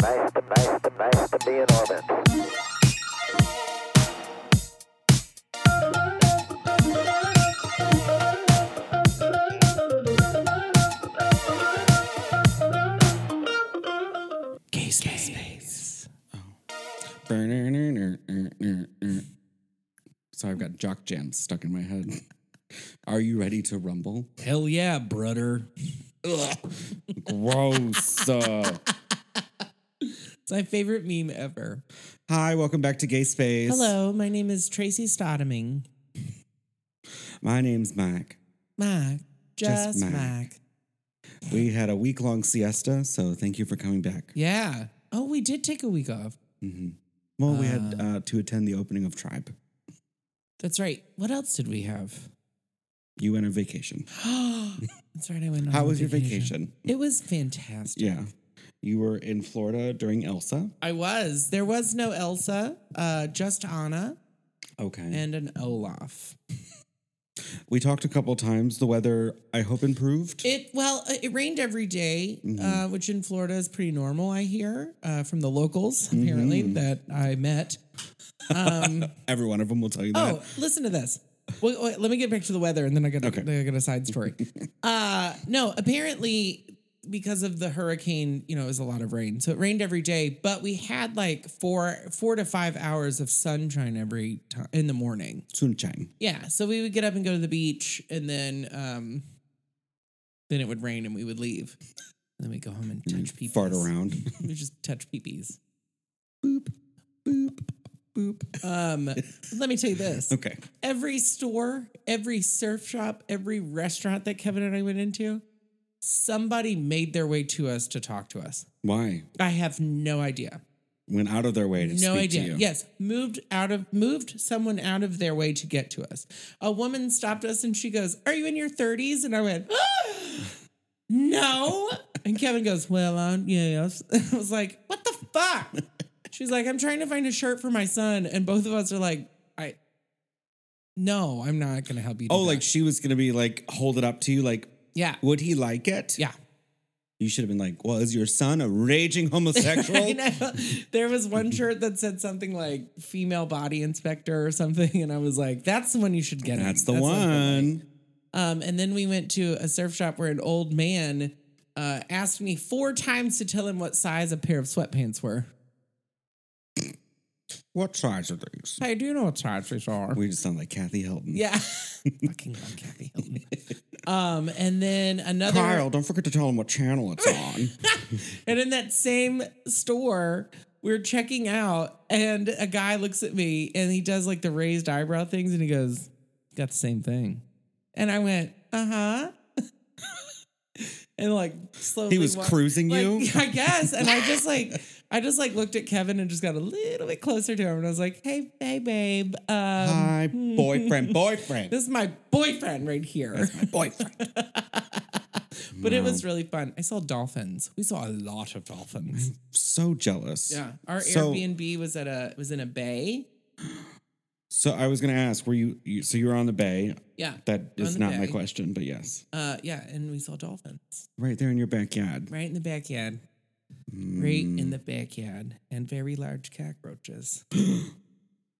Nice to, nice to, nice to be in orbit. Gay space. Oh. So I've got jock jams stuck in my head. Are you ready to rumble? Hell yeah, brother. Gross. Uh, It's my favorite meme ever. hi, welcome back to Gay Space. Hello, my name is Tracy Stottoming. My name's Mac. Mac. Just Just, Mac. We had a week long siesta, so thank you for coming back. Yeah. Oh, we did take a week off. Well, we had uh, to attend the opening of Tribe. That's right. What else did we have? You went on vacation. That's right. I went on How was your vacation? It was fantastic. Yeah. You were in Florida during Elsa. I was. There was no Elsa, uh, just Anna Okay. and an Olaf. we talked a couple times. The weather, I hope, improved. It well, uh, it rained every day, uh, which in Florida is pretty normal. I hear uh, from the locals apparently that I met. Um, Every one of them will tell you that. oh, listen to this. Wait, wait, let me get back to the weather, and then I got Okay. I got a side story. uh, no, apparently because of the hurricane, you know, it was a lot of rain, so it rained every day. But we had like four four to five hours of sunshine every time in the morning. Sunshine. Yeah, so we would get up and go to the beach, and then um, then it would rain, and we would leave. And then we go home and touch peepees. Fart around. We just touch peepees. boop, boop, boop. Um, let me tell you this: Okay. every store, every surf shop, every restaurant that Kevin and I went into, somebody made their way to us to talk to us. Why? I have no idea. Went out of their way to No speak idea. to you. Yes, moved out of moved someone out of their way to get to us. A woman stopped us and she goes, "Are you in your 30s?" And I went, "No." And Kevin goes, "Well, um, yes." I was like, "What the fuck?" She's like, "I'm trying to find a shirt for my son," and both of us are like, "I." No, I'm not going to help you. Oh, that." like she was gonna be like, hold it up to you, like, yeah, would he like it? yeah. You should have been like, well, is your son a raging homosexual? I know. There was one shirt that said something like female body inspector or something. And I was like, that's the one you should get. That's the like. one. Um, and then we went to a surf shop where an old man uh, asked me four times to tell him what size a pair of sweatpants were. What size are these? Hey, do you know what size these are? We just sound like Kathy Hilton. yeah. Fucking love Kathy Hilton. Um, and then another. Kyle, don't forget to tell him what channel it's on. And in that same store, we are checking out, and a guy looks at me and he does like the raised eyebrow things, and he goes, "Got the same thing." And I went, "Uh huh." and like slowly, He was wa- cruising like, you? I guess. And I just like, I just like looked at Kevin and just got a little bit closer to him, and I was like, "Hey, hey, babe, um, Hi, boyfriend, boyfriend. this is my boyfriend right here." That's my boyfriend. but it was really fun. I saw dolphins. We saw a lot of dolphins. So jealous. Yeah, our So- Airbnb was at a was in a bay. So I was gonna ask, were you, you so you were on the bay? Yeah, That is not my question, but yes. Uh, yeah, and we saw dolphins Right there in your backyard. right in the backyard, right in the backyard, and very large cockroaches.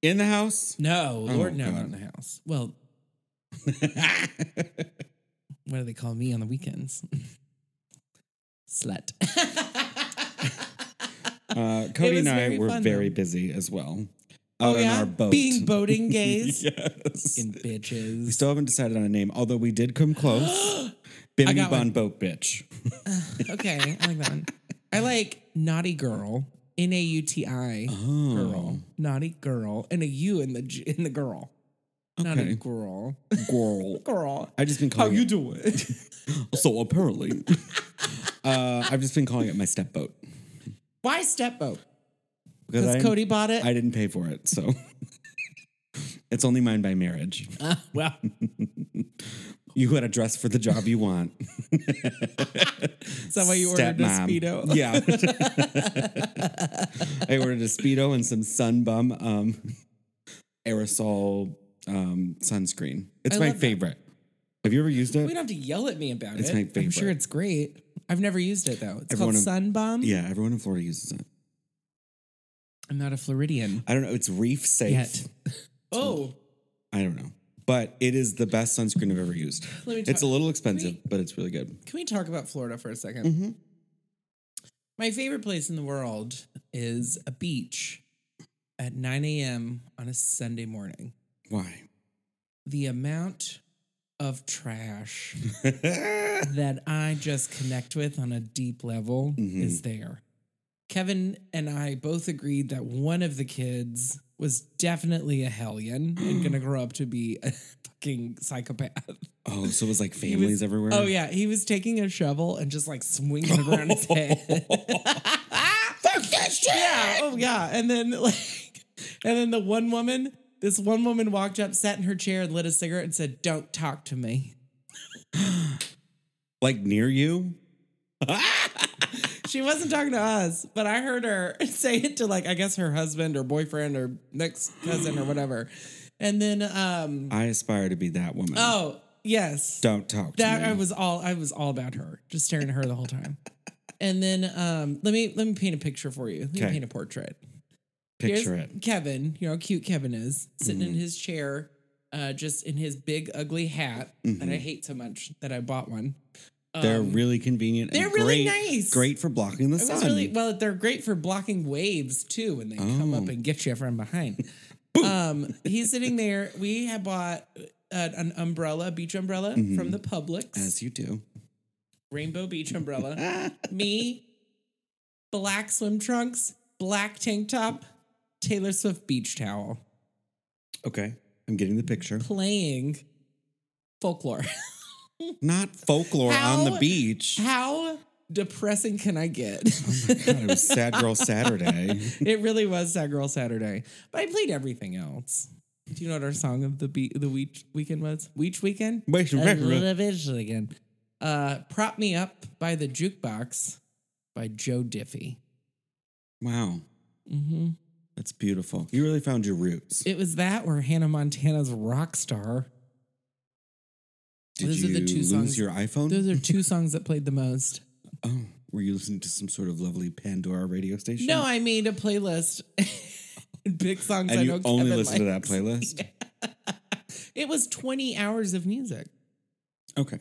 In the house? No, Lord, no, God. not in the house. Well, what do they call me on the weekends? Slut. Uh, Cody and I were fun, very though. busy as well. oh Out on yeah, our boat. being boating gays. yes. Fucking bitches. We still haven't decided on a name, although we did come close. Bimini got Bun one. Boat Bitch. Okay, I like that one. I like naughty girl. N A U T I Oh. girl. Naughty girl. And a U in the G- in the girl. Naughty Okay. girl. Girl. Girl. I've just been How calling you it. doing? So apparently, uh, I've just been calling it my step boat Why step boat? because Cody bought it. I didn't pay for it, so it's only mine by marriage. Ah, well, You got a dress for the job you want. is that why you ordered a Stepmom. speedo? Yeah. I ordered a speedo and some sunbum um, aerosol um, sunscreen. It's I my love that. favorite. Have you ever used it? We don't have to yell at me about It's it. my I'm sure favorite. it's great. I've never used it though. It's Everyone called Sunbum. Yeah, everyone in Florida uses it. I'm not a Floridian I don't know. It's reef safe. yet. oh, I don't know. But it is the best sunscreen I've ever used. Let me It's a little expensive, but it's really good. can we talk about Florida for a 2nd Mhm. My favorite place in the world is a beach at 9 a.m. on a Sunday morning. Why? The amount of trash that I just connect with on a deep level Mm-hmm. is there. Kevin and I both agreed that one of the kids was definitely a hellion and gonna grow up to be a fucking psychopath. oh, so it was like families was- everywhere? Oh yeah, he was taking a shovel and just like swinging it around his head. Fuck that shit! yeah, oh yeah, and then like, and then the one woman, this one woman walked up, sat in her chair, and lit a cigarette, and said, "Don't talk to me." Like near you? She wasn't talking to us, but I heard her say it to like I guess her husband or boyfriend or next cousin or whatever. And then um I aspire to be that woman. oh, yes. Don't talk to That. I was all I was all about her, just staring at her the whole time. And then um let me let me paint a picture for you. Let me paint a portrait. Picture Here's it. Mm-hmm. Kevin, you know how cute Kevin is, sitting in his chair, uh, just in his big ugly hat that I hate so much that I bought one. Mm-hmm. They're Um, really convenient. they're really great- nice. Great for blocking the It sun. really well. They're great for blocking waves too when they come up Oh. and get you from behind. um, he's sitting there. We have bought uh, an umbrella, beach umbrella from the Publix, Mm-hmm. As you do. rainbow beach umbrella. Me, black swim trunks, black tank top, Taylor Swift beach towel, Okay. I'm getting the picture. playing folklore. Not folklore on the beach. How depressing can I get? God, it was Sad Girl Saturday. It really was Sad Girl Saturday. But I played everything else. Do you know what our song of the be- the week weekend was? Weech weekend? Wait, I wait, wait. love it again. Uh, Prop Me Up by the Jukebox by Joe Diffie. Wow. hmm That's beautiful. You really found your roots. It was that or Hannah Montana's Rockstar. Did those are you the two lose songs- your iPhone? Those are two songs that played the most. oh, were you listening to some sort of lovely Pandora radio station? No, I made a playlist. Big songs and I you know only Kevin listen to that likes. playlist? It was 20 hours of music. Okay.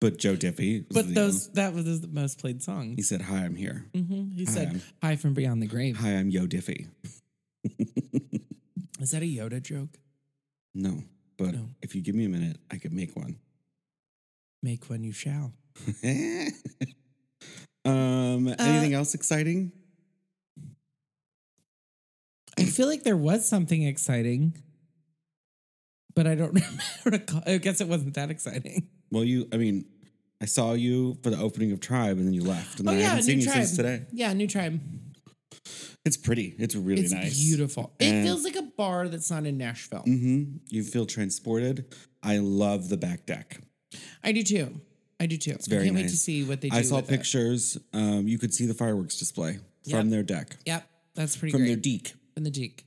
But Joe Diffie. was But those that was the most played song. He said, Hi, I'm here. hmm He Hi, said, I'm- "Hi from beyond the grave." Hi, I'm Yo Diffie. Is that a Yoda joke? No, but No. if you give me a minute, I could make one. Make one, you shall. um, Uh, anything else exciting? I feel like there was something exciting, but I don't remember. I guess it wasn't that exciting. Well, you, I mean, I saw you for the opening of Tribe and then you left. And Oh then I yeah, haven't new seen you tribe. since today. Yeah, new tribe. It's pretty. It's really it's nice. beautiful. And- it feels like a bar that's not in Nashville. hmm You feel transported. I love the back deck. I do too. I do too. It's very I can't wait to see what they do. I saw pictures. Um, you could see the fireworks display from Yep. their deck, Yep, that's pretty from great. their deck. From the Dick,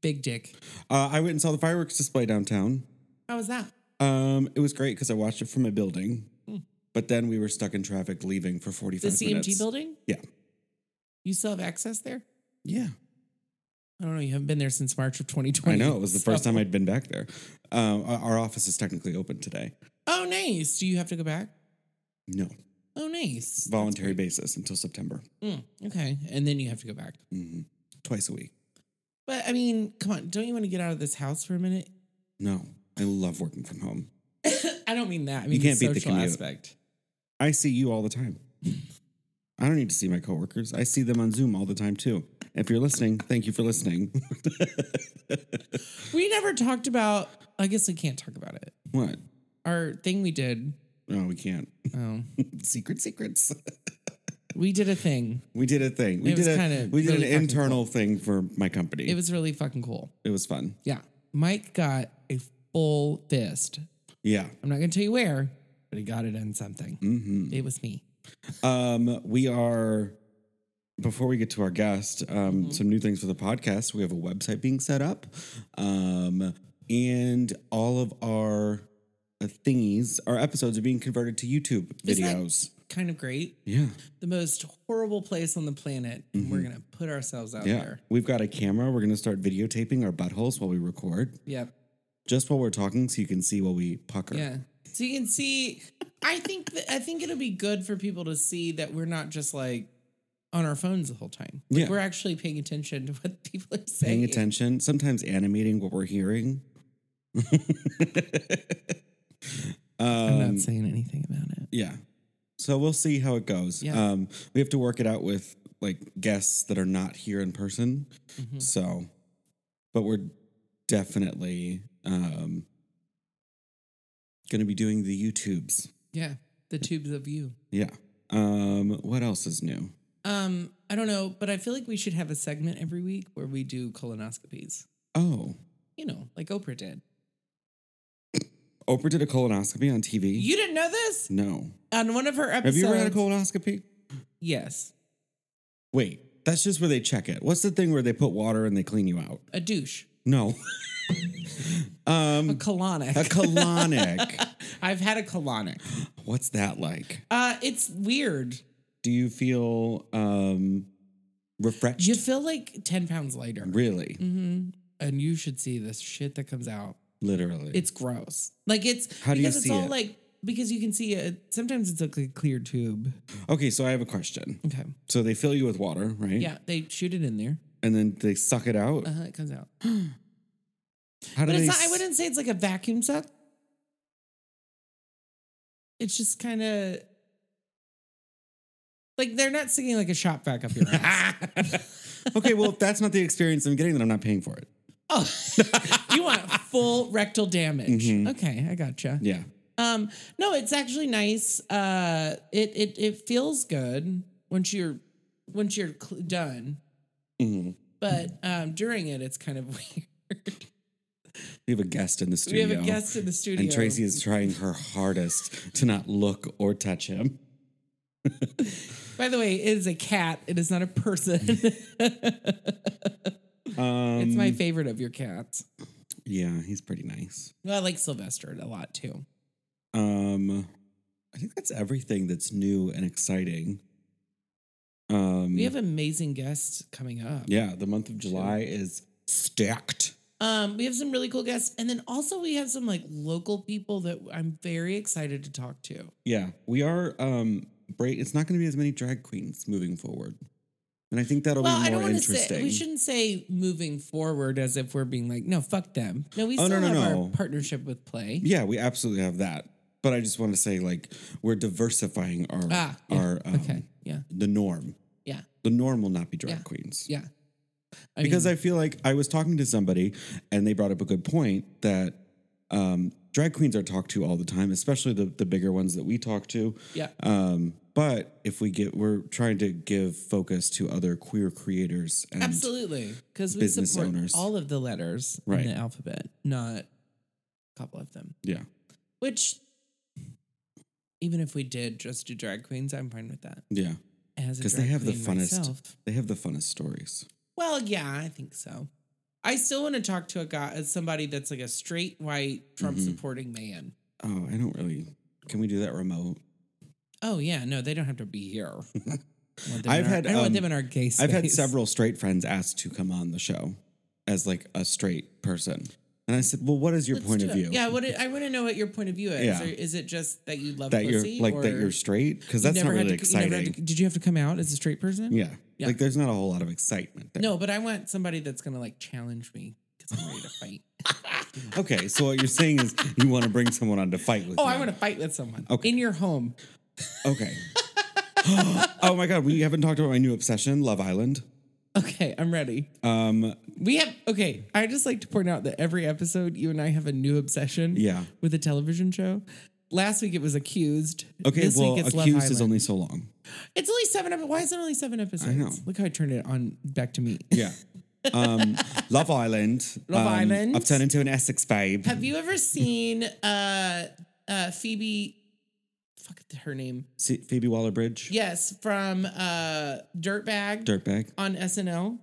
big Dick. Uh, I went and saw the fireworks display downtown. How was that? Um, it was great because I watched it from my building, Hmm. but then we were stuck in traffic leaving for 45 minutes. The 45 CMT minutes. building. Yeah. You still have access there? Yeah. I don't know. You haven't been there since March of 2020. I know. It was the first time I'd been back there. Um, our office is technically open today. Oh, nice. Do you have to go back? No, Oh, nice. voluntary basis until September. Mm, okay. And then you have to go back. hmm Twice a week. But I mean, come on. Don't you want to get out of this house for a minute? No, I love working from home. I don't mean that. I mean can't the beat the commute. aspect. I see you all the time. I don't need to see my coworkers. I see them on Zoom all the time too. If you're listening, thank you for listening. We never talked about, I guess we can't talk about it. what? Our thing we did. No, we can't. Oh, Secret secrets. we did a thing. we did a thing. We It did a kinda we did really an internal thing for my company. It was really fucking cool. it was fun. Yeah. Mike got a full fist. Yeah. I'm not going to tell you where, but he got it on something. hmm It was me. Um, we are before we get to our guest, um, Mm-hmm. some new things for the podcast. We have a website being set up, um, and all of our uh, thingies, our episodes are being converted to YouTube videos. kind of great. Yeah. The most horrible place on the planet. and We're gonna put ourselves out Mm-hmm. Yeah. there. We've got a camera. We're going to start videotaping our buttholes while we record, Yep. just while we're talking, so you can see while we pucker. Yeah. So you can see. I think that I think it'll be good for people to see that we're not just like on our phones the whole time. Like, Yeah. We're actually paying attention to what people are saying. Paying attention, sometimes animating what we're hearing. I'm Um, not saying anything about it. Yeah. So we'll see how it goes. Yeah. Um, we have to work it out with like guests that are not here in person. Mhm. So, but we're definitely um, going to be doing the YouTubes. Yeah. The tubes of you. Yeah. Um, what else is new? Um, I don't know, but I feel like we should have a segment every week where we do colonoscopies. Oh, You know, like Oprah did. Oprah did a colonoscopy on TV. You didn't know this? no. On one of her episodes. Have you ever had a colonoscopy? Yes. Wait, that's just where they check it. What's the thing where they put water and they clean you out? A douche. No. um, A colonic. a colonic. I've had a colonic. What's that like? Uh, it's weird. Do you feel um refreshed? You feel like 10 pounds lighter. really? hmm And you should see this shit that comes out. Literally. It's gross. Like it's How do you because it's all it? like because you can see it. Sometimes it's like a clear tube. okay, so I have a question. Okay. So they fill you with water, right? Yeah, they shoot it in there. And then they suck it out. Uh huh. It comes out. How But it's not, I s- wouldn't say it's like a vacuum suck. It's just kind of like they're not sticking like a shop vac up your ass. okay, well, if that's not the experience I'm getting, then I'm not paying for it. oh, you want full rectal damage? Mhm. Okay, I gotcha. Yeah. Um, no, it's actually nice. Uh, it it it feels good once you're once you're cl- done, hmm but um, during it, it's kind of weird. We have a guest in the studio. we have a guest in the studio, And Tracy is trying her hardest to not look or touch him. By the way, it is a cat. It is not a person. Um, it's my favorite of your cats. Yeah, he's pretty nice. Well, I like Sylvester a lot too. Um, I think that's everything that's new and exciting. Um, We have amazing guests coming up. yeah, the month of July is stacked. Um, we have some really cool guests, and then also we have some like local people that I'm very excited to talk to. Yeah, we are. Um, break. It's not going to be as many drag queens moving forward, and I think that'll well, be I more don't interesting. say we shouldn't say moving forward as if we're being like, no, fuck them. No, we Oh, still no, no, have no. our partnership with Play. Yeah, we absolutely have that. But I just want to say, like, we're diversifying our Ah, yeah. our um, okay, yeah, the norm. yeah, The norm will not be drag Yeah. queens. yeah. I because mean, I feel like I was talking to somebody and they brought up a good point that um, drag queens are talked to all the time, especially the the bigger ones that we talk to. yeah, Um, but if we get, we're trying to give focus to other queer creators. And absolutely, because we business support owners. all of the letters Right. in the alphabet, not a couple of them. Yeah. Which, even if we did just do drag queens, I'm fine with that. Yeah. As Because they have the funnest, myself. they have the funnest stories. Well, yeah, I think so. I still want to talk to a guy, as somebody that's like a straight white Trump Mm-hmm. supporting man. Oh, I don't really. Can we do that remote? Oh yeah, no, they don't have to be here. Want I've our- had, I don't want um, them in our gay space. I've had several straight friends ask to come on the show as like a straight person. And I said, well, what is your Let's point of view? Yeah, what I want to know what your point of view is. Yeah. Or is it just that you love that you're like that you're straight? Because that's not really to- you exciting. to- did you have to come out as a straight person? yeah. Yeah. Like there's not a whole lot of excitement there. No, but I want somebody that's gonna like challenge me because I'm ready to fight. Okay, so what you're saying is you want to bring someone on to fight with you. oh, you. I want to fight with someone Okay. in your home. Okay. oh my god, we haven't talked about my new obsession, Love Island. Okay, I'm ready. Um, We have okay. I just like to point out that every episode, you and I have a new obsession. Yeah. with a television show. Last week it was Accused. okay, this well, week it's accused is only so long. It's only seven. ep- Why is it only seven episodes? I know. Look how I turned it on back to me. Yeah. Um, Love Island. Love um, Island. I've turned into an Essex babe. Have you ever seen uh uh Phoebe? Fuck her name. See, Phoebe Waller Bridge. Yes, from uh Dirtbag Dirtbag. on SNL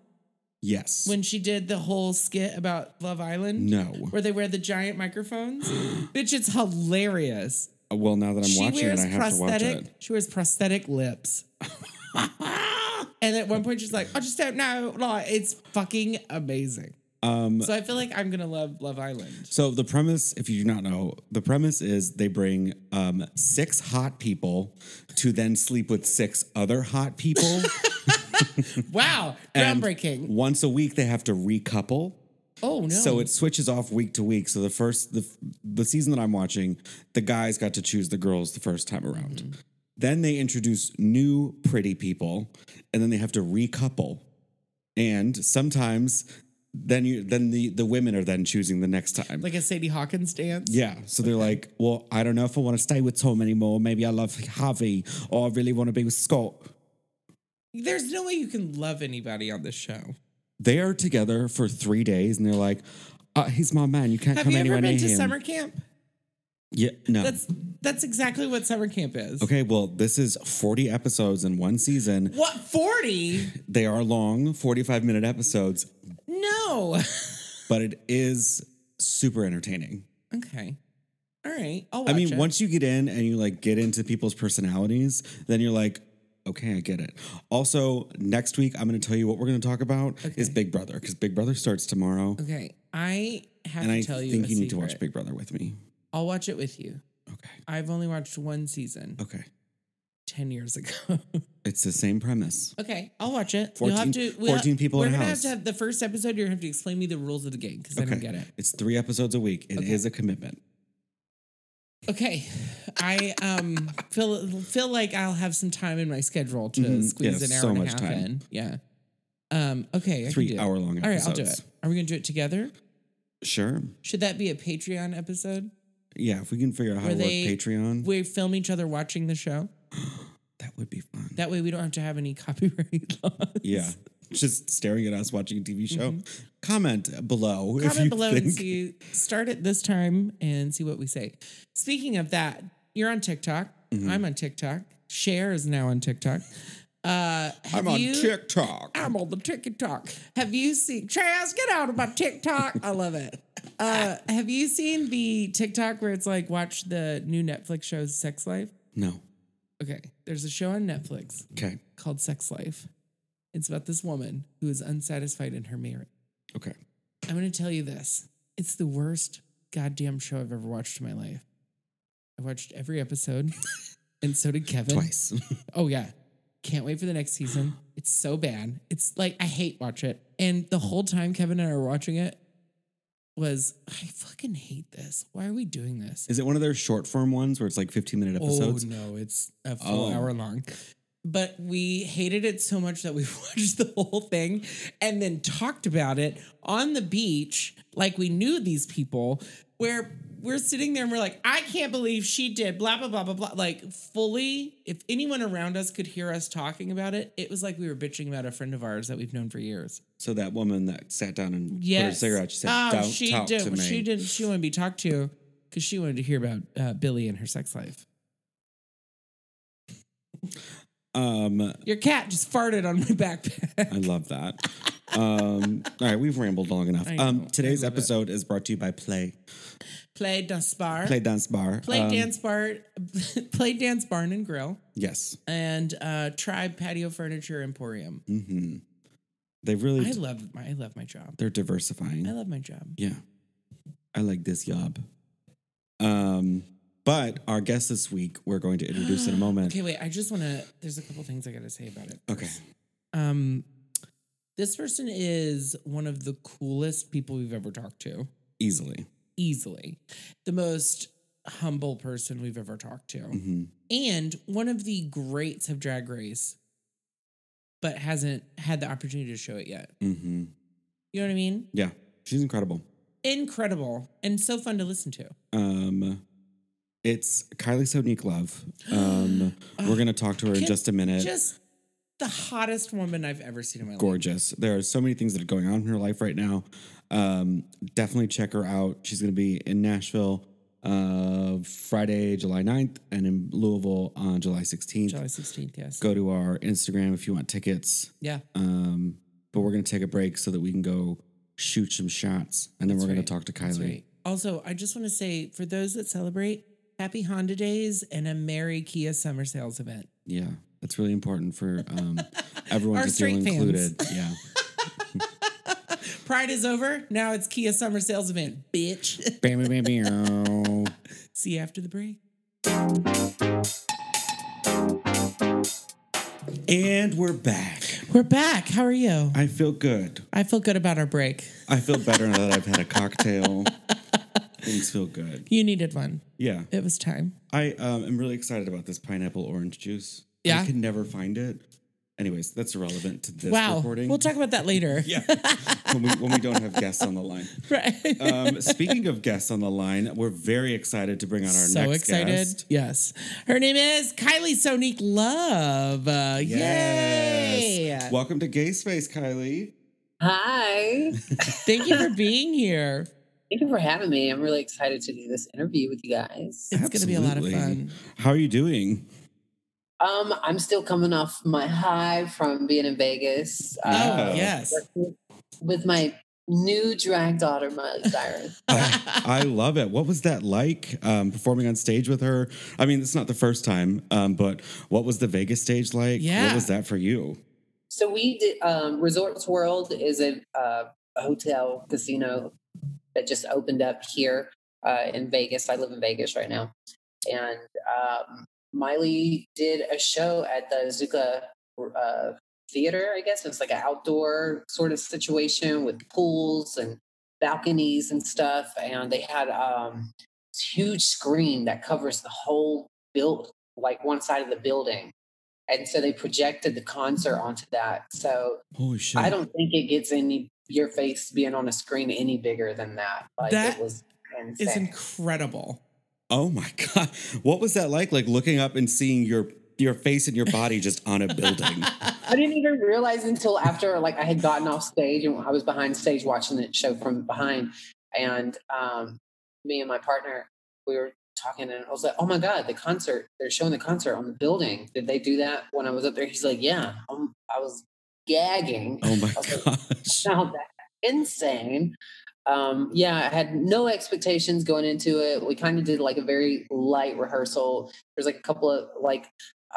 Yes. when she did the whole skit about Love Island. no. Where they wear the giant microphones. Bitch, it's hilarious. well, now that I'm she watching it, I have to watch it. She wears prosthetic lips. and at one point, she's like, "I just don't know." Like, it's fucking amazing. Um, So I feel like I'm gonna love Love Island. so the premise, if you do not know, the premise is they bring um, six hot people to then sleep with six other hot people. Wow, And groundbreaking. Once a week, they have to recouple. oh no. So it switches off week to week. So the first the the season that I'm watching, the guys got to choose the girls the first time around. Mm-hmm. Then they introduce new pretty people, and then they have to recouple. And sometimes then you then the the women are then choosing the next time. like a Sadie Hawkins dance. yeah, so they're like, well, I don't know if I want to stay with Tom anymore. Maybe I love Harvey, or I really want to be with Scott. There's no way you can love anybody on this show. They are together for three days, and they're like, uh, "He's my man. You can't Have come you anywhere ever been to summer camp? yeah, no. That's that's exactly what summer camp is. Okay, well, this is 40 episodes in one season. What 40? They are long, 45 minute episodes, No. but it is super entertaining. okay. All right. I mean, it. once you get in and you like get into people's personalities, then you're like, okay, I get it. Also, next week I'm going to tell you what we're going to talk about is Big Brother because Big Brother starts tomorrow, Okay. I have and to I tell you. I think you need to watch. Big Brother with me. I'll watch it with you. Okay. I've only watched one season Okay. 10 years ago. It's the same premise. okay, I'll watch it. 14 You'll have to, we'll- 14 people We're in gonna house. have to have the first episode. You're gonna have to explain me the rules of the game because I Okay. don't get it. It's three episodes a week. It is Okay. a commitment. Okay, I um feel feel like I'll have some time in my schedule to Mhm. squeeze Yeah, an hour so and a half time. in. Yeah. Um. Okay. I Three hour long All right, I'll do it. Are we gonna do it together? Sure. Should that be a Patreon episode Yeah, if we can figure out how Where to work Patreon, we film each other watching the show? that would be fun. That way we don't have to have any copyright laws. Yeah. Just staring at us watching a TV show. Comment below if you Mm-hmm. Comment below think. and see. Start it this time and see what we say. Speaking of that, you're on TikTok. Mm-hmm. I'm on TikTok. Share is now on TikTok. Uh, I'm on you- TikTok. I'm on the TikTok. Have you seen Chaz? Get out of my TikTok. I love it. Uh, have you seen the TikTok where it's like watch the new Netflix show Sex Life? No. Okay, there's a show on Netflix Okay. called Sex Life. It's about this woman who is unsatisfied in her marriage. Okay. I'm going to tell you this. It's the worst goddamn show I've ever watched in my life. I watched every episode, and so did Kevin. Twice. Oh yeah. Can't wait for the next season. It's so bad. It's like I hate watch it. And the whole time Kevin and I were watching it was I fucking hate this. Why are we doing this? Is it one of their short form ones where it's like 15 minute oh, episodes? Oh no, it's a oh. full Oh. hour long. But we hated it so much that we watched the whole thing and then talked about it on the beach like we knew these people where we're sitting there and we're like, I can't believe she did blah blah blah blah blah. Like fully, if anyone around us could hear us talking about it, it was like we were bitching about a friend of ours that we've known for years. So that woman that sat down and put her cigarette, she said, oh, Don't she talk did. to me. She didn't. She wanted to be talked to because she wanted to hear about uh, Billy and her sex life. Um, Your cat just farted on my backpack. I love that. um, all right, we've rambled long enough. I know, Um, I today's love episode is brought to you by Play. Play dance bar. Play Dance Bar. Play Um, dance bar. play dance barn and grill Yes. and uh, Tribe Patio Furniture Emporium. hmm They've really, I love my. I love my job. they're diversifying. I love my job. Yeah. I like this job. Um, but our guest this week, we're going to introduce in a moment. Okay, wait. I just want to. There's a couple things I got to say about it. Okay. Um, this person is one of the coolest people we've ever talked to. Easily. Easily, the most humble person we've ever talked to, hmm and one of the greats of Drag Race, but hasn't had the opportunity to show it yet. hmm You know what I mean? Yeah. She's incredible. Incredible and so fun to listen to. Um, it's Kylie Sonique Love. Um, we're going to talk to her in just a minute. Just the hottest woman I've ever seen in my life. gorgeous. There are so many things that are going on in her life right now. Um, definitely check her out. She's going to be in Nashville uh, Friday, July 9th, and in Louisville on July 16th. July 16th, yes. Go to our Instagram if you want tickets. Yeah. Um, but we're going to take a break so that we can go shoot some shots, and then That's we're going to talk to Kylie. right. Also, I just want to say for those that celebrate, happy Honda days and a merry Kia summer sales event. Yeah, that's really important for um, everyone Our to feel straight fans. included. Yeah. Pride is over. Now it's Kia summer sales event, bitch. Bam, bam, bam, bam. See you after the break. and we're back. We're back. How are you? I feel good. I feel good about our break. I feel better now that I've had a cocktail. Things feel good. You needed one. Yeah. It was time. I um, am really excited about this pineapple orange juice. Yeah? I can never find it. Anyways, that's irrelevant to this wow. recording. We'll talk about that later. Yeah. when, we, when we don't have guests on the line. Right. Um, speaking of guests on the line, we're very excited to bring on our so next excited. guest. Yes. Her name is Kylie Sonique Love. Uh, Yay. Yes. Welcome to Gay Space, Kylie. Hi. Thank you for being here. Thank you for having me. I'm really excited to do this interview with you guys. It's going to be a lot of fun. How are you doing? Um, I'm still coming off my high from being in Vegas. Oh, Yeah. yes. With my new drag daughter, Miley Cyrus. I, I love it. What was that like um, performing on stage with her? I mean, it's not the first time, um, but what was the Vegas stage like? Yeah. What was that for you? so we did um, Resorts World is a, uh, a hotel casino that just opened up here uh, in Vegas. I live in Vegas right now, and um, Miley did a show at the Zuka uh, Theater. I guess it's like an outdoor sort of situation with pools and balconies and stuff, and they had um, this huge screen that covers the whole build, like one side of the building. And so they projected the concert onto that. So. I don't think it gets any your face being on a screen any bigger than that. Like That it was It's insane. incredible. Oh my god. What was that like? Like looking up and seeing your your face and your body just on a building. I didn't even realize until after like I had gotten off stage and I was behind stage watching the show from behind. And um, me and my partner, we were talking and I was like, oh my God, the concert, they're showing the concert on the building. Did they do that when I was up there? He's like, yeah. Um, I was gagging. Oh my was like, gosh. that insane. Um, yeah, I had no expectations going into it. We kind of did like a very light rehearsal. There's like a couple of like,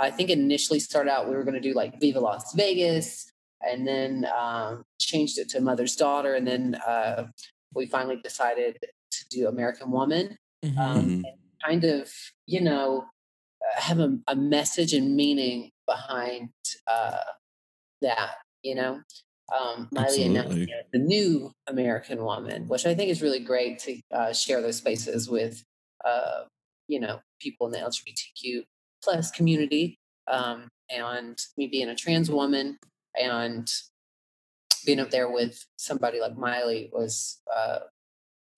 I think initially started out we were going to do like Viva Las Vegas, and then um, changed it to Mother's Daughter, and then uh, we finally decided to do American Woman. Mhm. Um, Mhm. kind of, you know, uh, have a, a message and meaning behind uh, that, you know. Um, Miley announced Absolutely. the new American Woman, which I think is really great to uh, share those spaces with, uh, you know, people in the LGBTQ plus community. Um, and me being a trans woman and being up there with somebody like Miley was uh,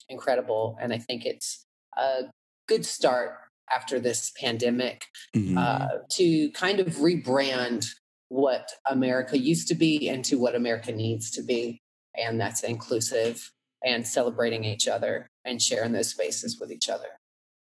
incredible. And I think it's a good start after this pandemic Mhm. uh, to kind of rebrand what America used to be into what America needs to be. And that's inclusive and celebrating each other and sharing those spaces with each other.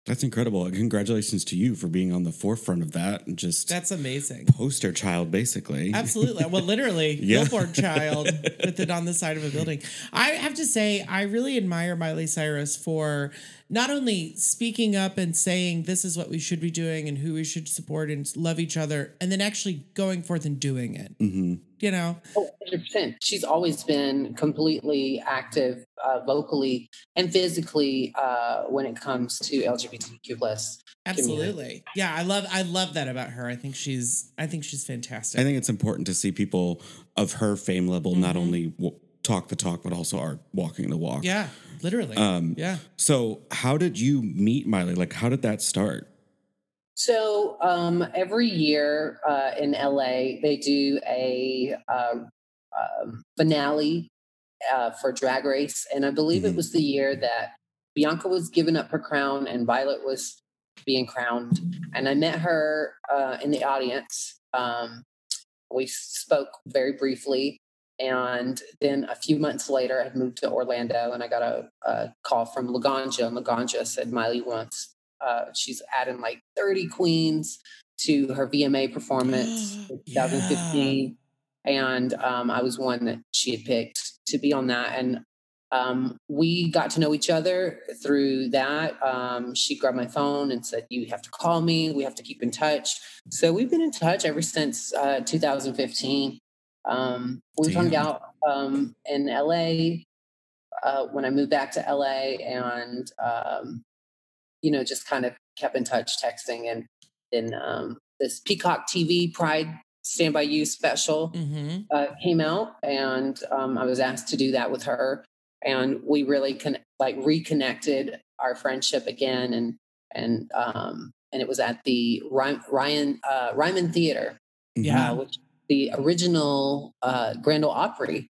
That's incredible. Congratulations to you for being on the forefront of that and just That's amazing. poster child, basically. Absolutely. Well, literally, Yeah. billboard child with it on the side of a building. I have to say, I really admire Miley Cyrus for not only speaking up and saying this is what we should be doing and who we should support and love each other, and then actually going forth and doing it. hmm You know, Oh, 100%. She's always been completely active uh, vocally and physically uh, when it comes to LGBTQ plus. absolutely. Yeah, I love I love that about her. I think she's I think she's fantastic. I think it's important to see people of her fame level not Mhm. only w- talk the talk, but also are walking the walk. yeah, literally. Um, yeah. So, how did you meet Miley? Like, how did that start? So um, every year uh, in LA, they do a uh, um, finale uh, for Drag Race, and I believe Mhm. it was the year that Bianca was giving up her crown and Violet was being crowned. And I met her uh, in the audience. Um, we spoke very briefly, and then a few months later, I moved to Orlando, and I got a, a call from Laganja, and Laganja said Miley wants uh, she's adding like 30 queens to her VMA performance in Yeah. 2015. And um, I was one that she had picked to be on that. And um, we got to know each other through that. Um, she grabbed my phone and said, "You have to call me. We have to keep in touch." So we've been in touch ever since uh, 2015. Um, we hung out um, in LA uh, when I moved back to LA, and um, you know, just kind of kept in touch, texting, and then um, this Peacock TV Pride Stand by You special Mm-hmm. uh, came out, and um, I was asked to do that with her, and we really con- like reconnected our friendship again, and and um, and it was at the Ry- Ryan uh, Ryman Theater, Yeah. uh, which is the original uh, Grand Ole Opry.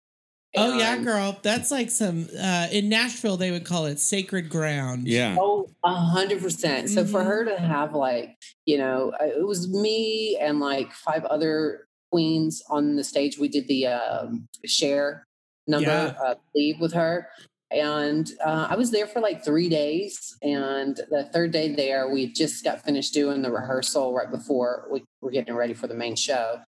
Oh yeah, girl. That's like some uh in Nashville they would call it sacred ground. Yeah. Oh, a hundred percent. So for Mhm. her to have like, you know, uh, it was me and like five other queens on the stage. We did the um, Cher number, Yeah. uh, leave with her. And uh, I was there for like three days. And the third day there, we just got finished doing the rehearsal right before we were getting ready for the main show.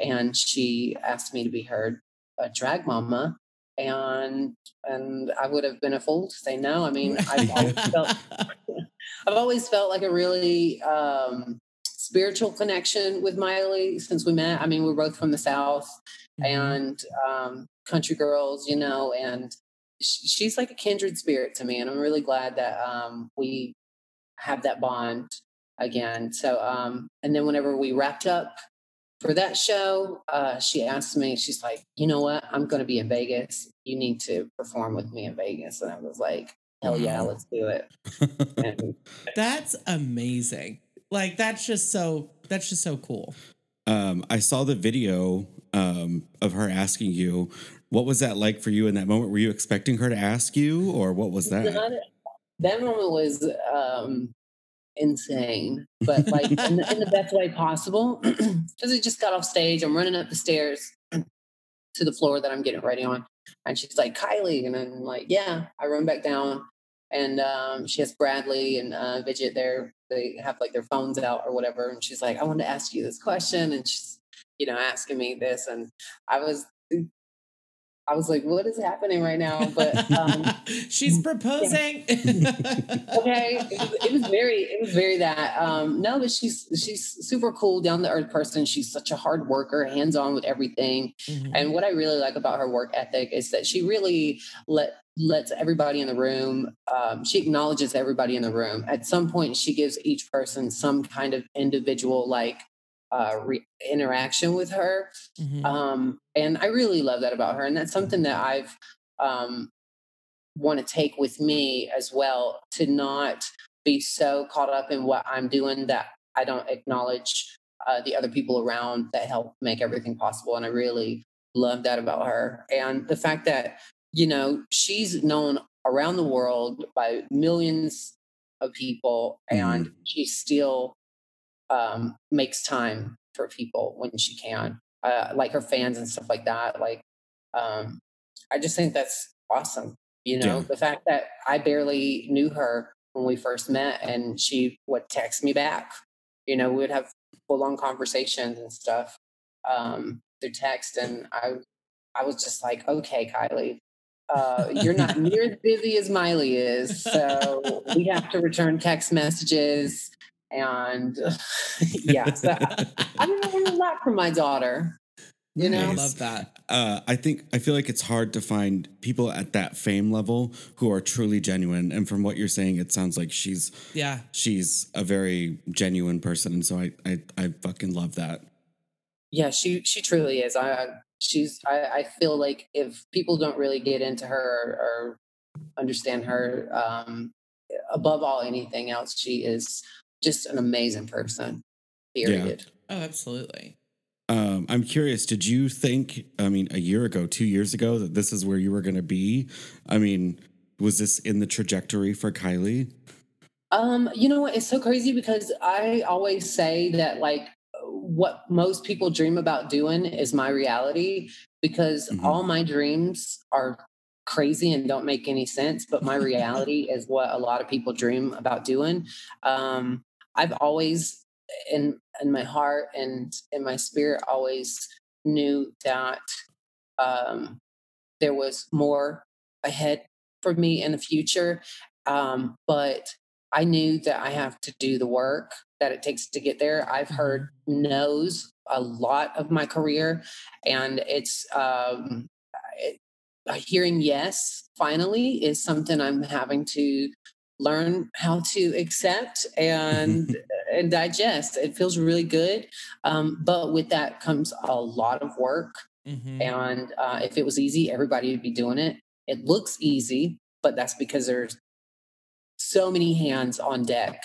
And she asked me to be her uh, drag mama. And and I would have been a fool to say no. I mean, I've always felt I've always felt like a really um, spiritual connection with Miley since we met. I mean, we're both from the South Mhm. and um, country girls, you know, and she's like a kindred spirit to me. And I'm really glad that um, we have that bond again. So, um, and then whenever we wrapped up for that show, uh, she asked me, she's like, you know what? I'm going to be in Vegas. You need to perform with me in Vegas. And I was like, hell yeah, Wow. let's do it. And That's amazing. Like that's just so that's just so cool. um, I saw the video um, of her asking you. What was that like for you in that moment? Were you expecting her to ask you, or what was that? Not- that moment was um, insane, but like in, the, in the best way possible. Because I just got off stage, I'm running up the stairs to the floor that I'm getting ready on, and she's like, "Kylie," and I'm like, "Yeah." I run back down, and um, she has Bradley and uh, Vidget there. They have like their phones out or whatever, and she's like, "I want to ask you this question," and she's, you know, asking me this, and I was. I was like, "What is happening right now?" But um, She's proposing. okay it was, it was very it was very that um no but she's she's super cool down to earth person she's such a hard worker hands on with everything Mhm. and what i really like about her work ethic is that she really let lets everybody in the room um, she acknowledges everybody in the room at some point she gives each person some kind of individual like uh, re- interaction with her Mhm. um, and I really love that about her. And that's something that I've um, want to take with me as well to not be so caught up in what I'm doing that I don't acknowledge uh, the other people around that help make everything possible. And I really love that about her. And the fact that, you know, she's known around the world by millions of people and she still um, makes time for people when she can uh, like her fans and stuff like that. Like, um, I just think that's awesome. You know, Yeah. the fact that I barely knew her when we first met, and she would text me back. You know, we would have full on conversations and stuff um, through text, and I, I was just like, okay, Kylie. Uh, you're not near as busy as Miley is, so we have to return text messages and yeah. So I, I learned a lot from my daughter. You know, I love that. uh, I think I feel like it's hard to find people at that fame level who are truly genuine. And from what you're saying, it sounds like she's Yeah. she's a very genuine person, and so I I, I fucking love that. yeah, she she truly is. I I- she's I, I feel like if people don't really get into her or, or understand her, um, above all anything else, she is just an amazing person. Period. Oh, absolutely. Um, I'm curious. Did you think? I mean, a year ago, two years ago, that this is where you were going to be? I mean, was this in the trajectory for Kylie? Um, you know what? It's so crazy because I always say that like what most people dream about doing is my reality because Mhm. all my dreams are crazy and don't make any sense, but my reality is what a lot of people dream about doing. Um, I've always in in my heart and in my spirit always knew that um there was more ahead for me in the future. Um, but I knew that I have to do the work that it takes to get there. I've heard no's a lot of my career, and it's um, it, hearing yes finally is something I'm having to learn how to accept and and digest. It feels really good, um, but with that comes a lot of work. Mhm. And uh, if it was easy, everybody would be doing it. It looks easy, but that's because there's so many hands on deck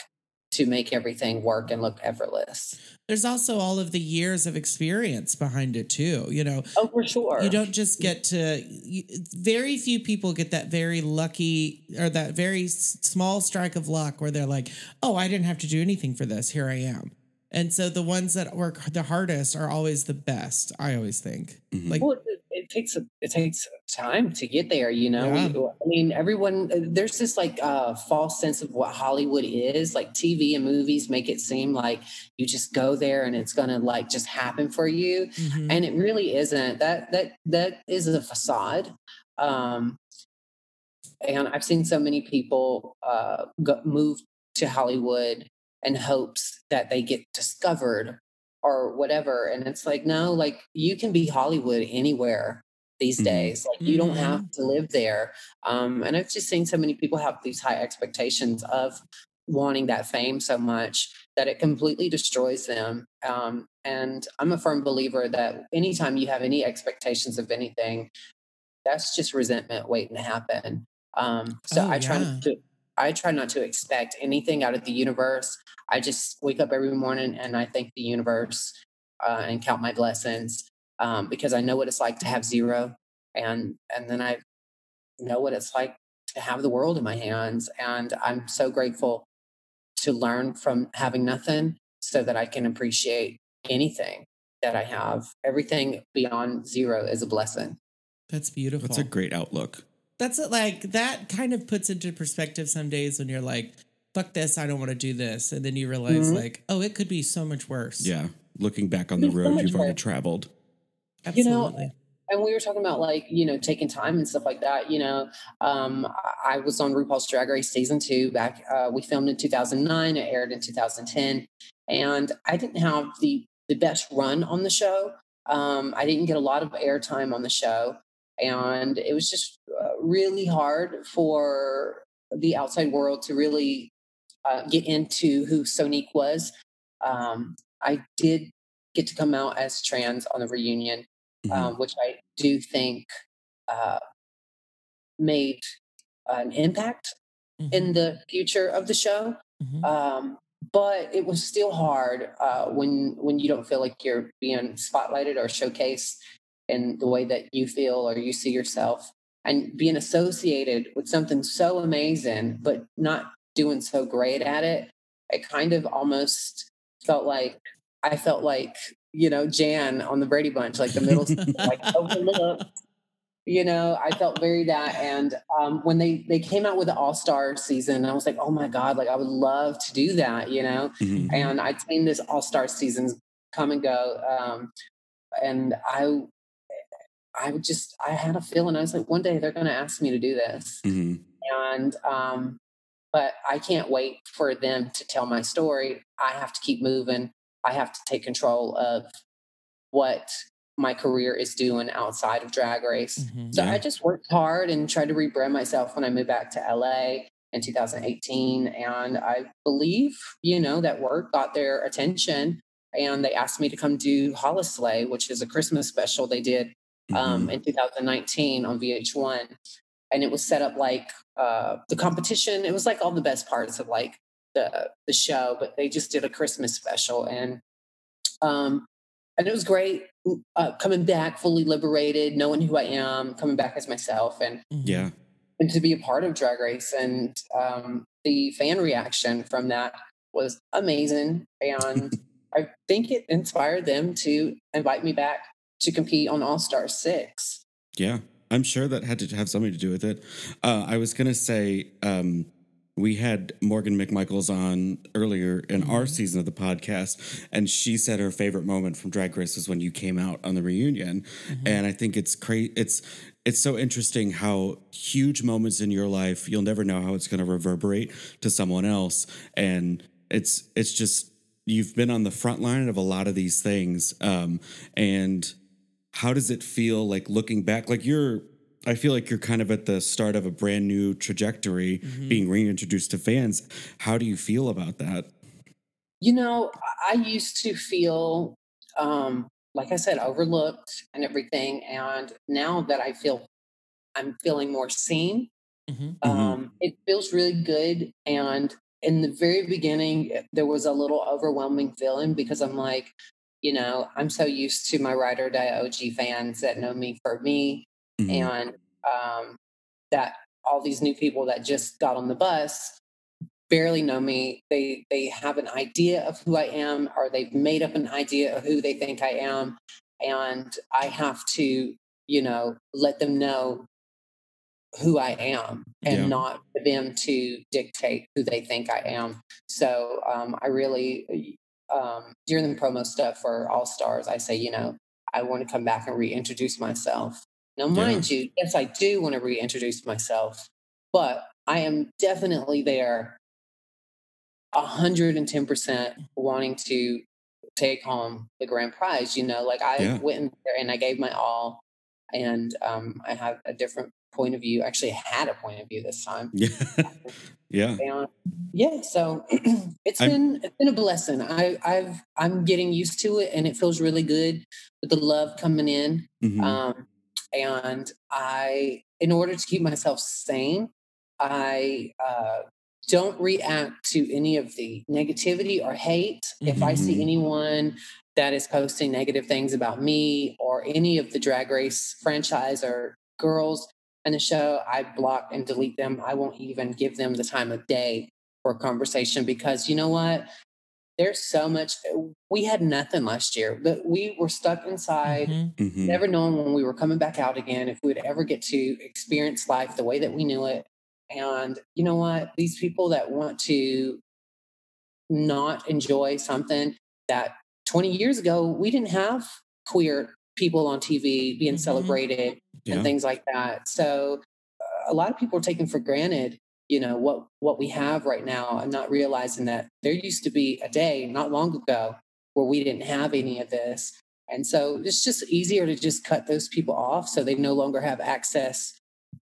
to make everything work and look effortless. There's also all of the years of experience behind it too. You know, Oh, for sure. you don't just get to. You, very few people get that very lucky or that very small strike of luck where they're like, "Oh, I didn't have to do anything for this. Here I am." And so the ones that work the hardest are always the best. I always think. Mhm. Like, Well, it, it takes a, it takes time to get there. You know, Yeah. We- I mean, everyone. uh, There's this like uh, false sense of what Hollywood is. Like TV and movies make it seem like you just go there and it's gonna like just happen for you, mhm. and it really isn't. That that that is a facade. Um, and I've seen so many people uh, go, move to Hollywood in hopes that they get discovered or whatever. And it's like, no, like you can be Hollywood anywhere these Mhm. days. Like you don't have to live there. Um, and I've just seen so many people have these high expectations of wanting that fame so much that it completely destroys them. Um, and I'm a firm believer that anytime you have any expectations of anything, that's just resentment waiting to happen. Um, so Oh, I try yeah. not to I try not to expect anything out of the universe. I just wake up every morning and I thank the universe uh, and count my blessings um, because I know what it's like to have zero, and and then I know what it's like to have the world in my hands, and I'm so grateful to learn from having nothing so that I can appreciate anything that I have. Everything beyond zero is a blessing. That's beautiful. That's a great outlook. That's it, like that kind of puts into perspective some days when you're like, fuck this, I don't want to do this. And then you realize, Mhm. like, oh, it could be so much worse. Yeah. Looking back on the There's so road much you've already more. traveled. You know, Absolutely. and we were talking about like you know taking time and stuff like that you know um i I was on rupaul's drag race season two back uh, we filmed in 2009 it aired in 2010 and i didn't have the the best run on the show um i didn't get a lot of airtime on the show and it was just uh, really hard for the outside world to really uh, get into who sonique was um i did get to come out as trans on the reunion Mhm. um, which I do think uh, made an impact Mhm, in the future of the show. mhm. Um, but it was still hard uh, when when you don't feel like you're being spotlighted or showcased in the way that you feel or you see yourself, and being associated with something so amazing but not doing so great at it. It kind of almost felt like I felt like you know Jan on the Brady Bunch, like the middle, like overlooked. You know, I felt very that. And um, when they they came out with the All Star season, I was like, oh my god, like I would love to do that. You know, Mhm. and I'd seen this All Star seasons come and go, um, and I. I would just, I had a feeling. I was like, one day they're going to ask me to do this Mhm. and um but i can't wait for them to tell my story i have to keep moving i have to take control of what my career is doing outside of drag race Mhm. so Yeah. i just worked hard and tried to rebrand myself when i moved back to la in 2018 and i believe you know that work got their attention and they asked me to come do Hollis Holi-slay, which is a christmas special they did um, Mhm. in 2019 on VH1, and it was set up like uh, the competition. It was like all the best parts of like the the show, but they just did a Christmas special, and um, and it was great. Uh, coming back fully liberated, knowing who I am, coming back as myself, and Mhm. Yeah. and to be a part of Drag Race, and um, the fan reaction from that was amazing, and I think it inspired them to invite me back to compete on All Star Six. Yeah, I'm sure that had to have something to do with it. Uh, I was gonna say um, we had Morgan McMichaels on earlier in our season of the podcast, and she said her favorite moment from Drag Race was when you came out on the reunion, and I think it's crazy. It's it's so interesting how huge moments in your life you'll never know how it's going to reverberate to someone else and it's it's just you've been on the front line of a lot of these things um and how does it feel like looking back like you're I feel like you're kind of at the start of a brand new trajectory being reintroduced to fans. How do you feel about that? You know, I used to feel, um, like I said, overlooked and everything. And now that I feel I'm feeling more seen, Mhm. um, it feels really good. And in the very beginning, there was a little overwhelming feeling because I'm like, you know, I'm so used to my Ride or Die OG fans that know me for me Mhm. and um, that all these new people that just got on the bus barely know me they they have an idea of who i am or they've made up an idea of who they think i am and i have to you know let them know who i am and Yeah. not for them to dictate who they think i am so um, i really um, during the promo stuff for all stars i say you know i want to come back and reintroduce myself now, mind you, yes, I do want to reintroduce myself, but I am definitely there 110% wanting to take home the grand prize. You know, like I Yeah. went in there and I gave my all, and um, I have a different point of view. Actually, had a point of view this time. Yeah. yeah. Yeah, so it's I'm- been it's been a blessing. I I've I'm getting used to it, and it feels really good with the love coming in. Mhm. Um, and I, in order to keep myself sane, I uh, don't react to any of the negativity or hate. If I see Mhm. anyone that is posting negative things about me or any of the drag race franchise or girls in the show, I block and delete them. I won't even give them the time of day for a conversation because you know what? There's so much. We had nothing last year, but we were stuck inside Mhm. Mhm. never knowing when we were coming back out again if we would ever get to experience life the way that we knew it. And you know what? These people that want to not enjoy something that 20 years ago we didn't have queer people on TV being Mhm. celebrated Yeah. and things like that. So uh, a lot of people are taking for granted, you know, what what we have right now and not realizing that there used to be a day not long ago where we didn't have any of this. And so it's just easier to just cut those people off so they no longer have access,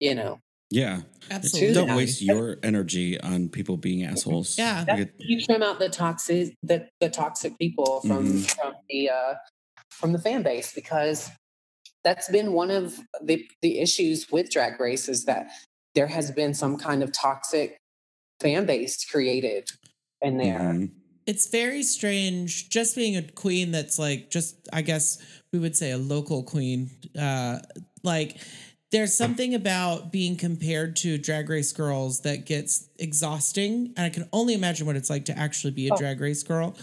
you know. Yeah. Absolutely. Don't waste your energy on people being assholes. Yeah. Like That, it- you trim out the toxic the, the toxic people from Mhm. from the uh from the fan base because that's been one of the the issues with drag race is that there has been some kind of toxic fan base created in there. Mhm. It's very strange just being a queen that's like just I guess we would say a local queen. Uh like there's something about being compared to drag race girls that gets exhausting. And I can only imagine what it's like to actually be a Oh. drag race girl.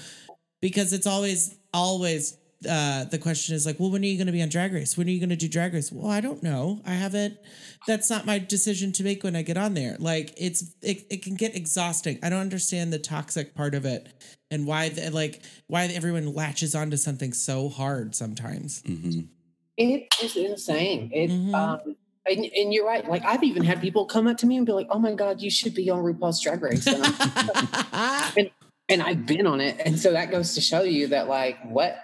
Because it's always always uh the question is like, well, when are you gonna be on drag race? When are you gonna do drag race? Well, I don't know. I haven't that's not my decision to make when I get on there. Like it's it, it can get exhausting. I don't understand the toxic part of it and why the, like why everyone latches onto something so hard sometimes. Mhm. It is insane. It Mhm. um and, and you're right. Like I've even had people come up to me and be like, "Oh my God, you should be on RuPaul's Drag Race," and, and I've been on it, and so that goes to show you that like what.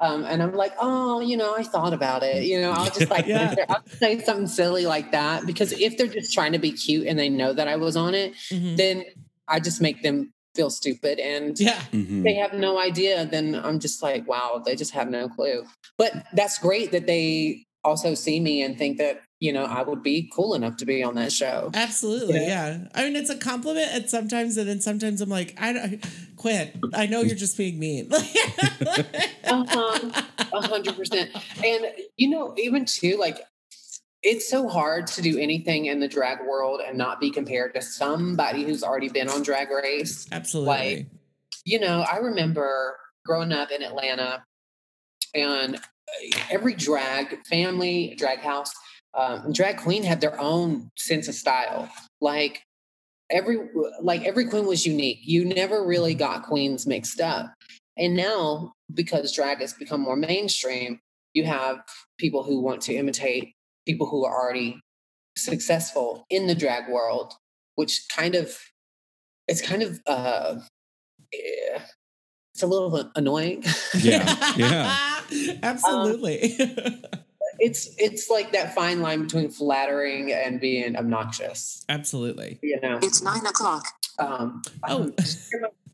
Um, and I'm like, oh, you know, I thought about it. You know, I'll just like Yeah. I'll say something silly like that because if they're just trying to be cute and they know that I was on it, Mhm. then I just make them feel stupid and Yeah. Mhm. they have no idea, then I'm just like, wow, they just have no clue. But that's great that they also see me and think that, you know, I would be cool enough to be on that show. Absolutely, Yeah. yeah. I mean, it's a compliment, and sometimes, and then sometimes I'm like, I don't quit. I know you're just being mean. Uh-huh. A hundred percent. And you know, even too, like it's so hard to do anything in the drag world and not be compared to somebody who's already been on drag race. Absolutely. Like, you know, I remember growing up in Atlanta and every drag family, drag house, um, drag queen had their own sense of style. Like every like every queen was unique. You never really got queens mixed up. And now, because drag has become more mainstream, you have people who want to imitate people who are already successful in the drag world, which kind of it's kind of uh, eh, it's a little annoying. Yeah, yeah. Absolutely. It's it's like that fine line between flattering and being obnoxious. Absolutely. You know. It's nine o'clock. Um, Oh.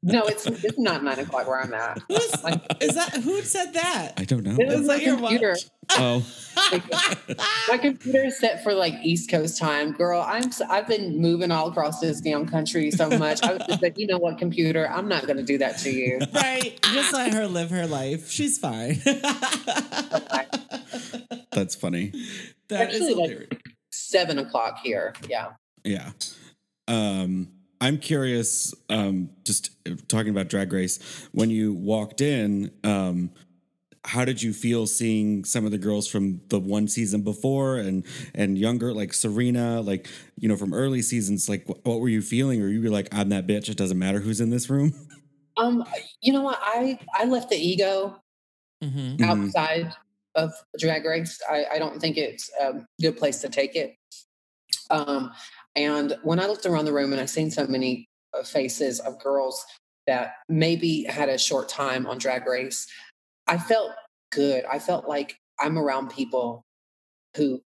No, it's it's not nine o'clock where I'm at. Who's, My, is that who said that? I don't know. It was Is my your computer. watch? Oh, my computer is set for like East Coast time, girl. I'm I've been moving all across this damn country so much. I was just like, you know what, computer, I'm not going to do that to you. right. Just let her live her life. She's fine. that's funny. That is Actually, like- Seven o'clock here. Yeah. Yeah. Um, I'm curious, um, just talking about Drag Race, when you walked in, um, how did you feel seeing some of the girls from the one season before and and younger, like Serena, like you know from early seasons? Like, wh- what were you feeling? Or you were like, "I'm that bitch. It doesn't matter who's in this room." Um, you know what? I I left the ego Mhm. Mhm. outside of drag race. I, I don't think it's a good place to take it. Um, and when I looked around the room and I seen so many uh, faces of girls that maybe had a short time on drag race, I felt good. I felt like I'm around people who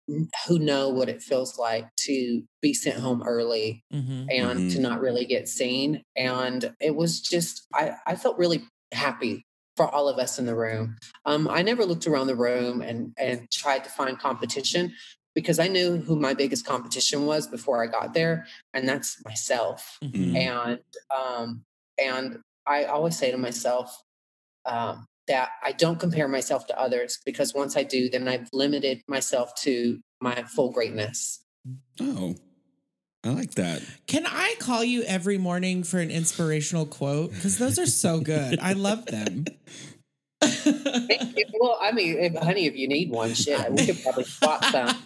who know what it feels like to be sent home early Mhm. and to Mhm. not really get seen. And it was just, I, I felt really happy for all of us in the room. Um, I never looked around the room and, and tried to find competition because I knew who my biggest competition was before I got there, and that's myself. Mhm. And um, and I always say to myself um, that I don't compare myself to others because once I do, then I've limited myself to my full greatness. Oh, I like that. Can I call you every morning for an inspirational quote? Because those are so good. I love them. Well, I mean, if, honey, if you need one, shit, we could probably swap some.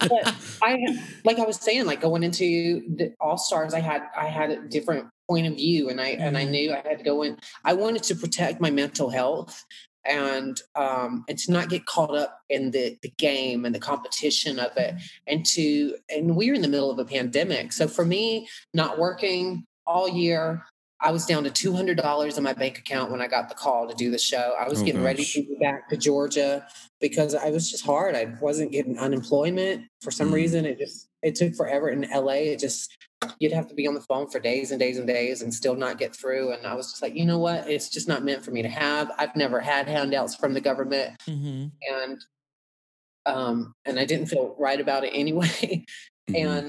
But I, like I was saying, like going into the All Stars, I had I had a different point of view, and I and I Mhm. knew I had to go in. I wanted to protect my mental health and um and to not get caught up in the the game and the competition of it and to and we were in the middle of a pandemic so for me not working all year i was down to $200 in my bank account when i got the call to do the show. I was Oh, getting ready to go back to georgia because i was just hard. I wasn't getting unemployment for some Mm. reason. It just it took forever. In la it just you'd have to be on the phone for days and days and days and still not get through. And i was just like you know what? It's just not meant for me to have. I've never had handouts from the government. Mhm. and um and i didn't feel right about it anyway Mhm. and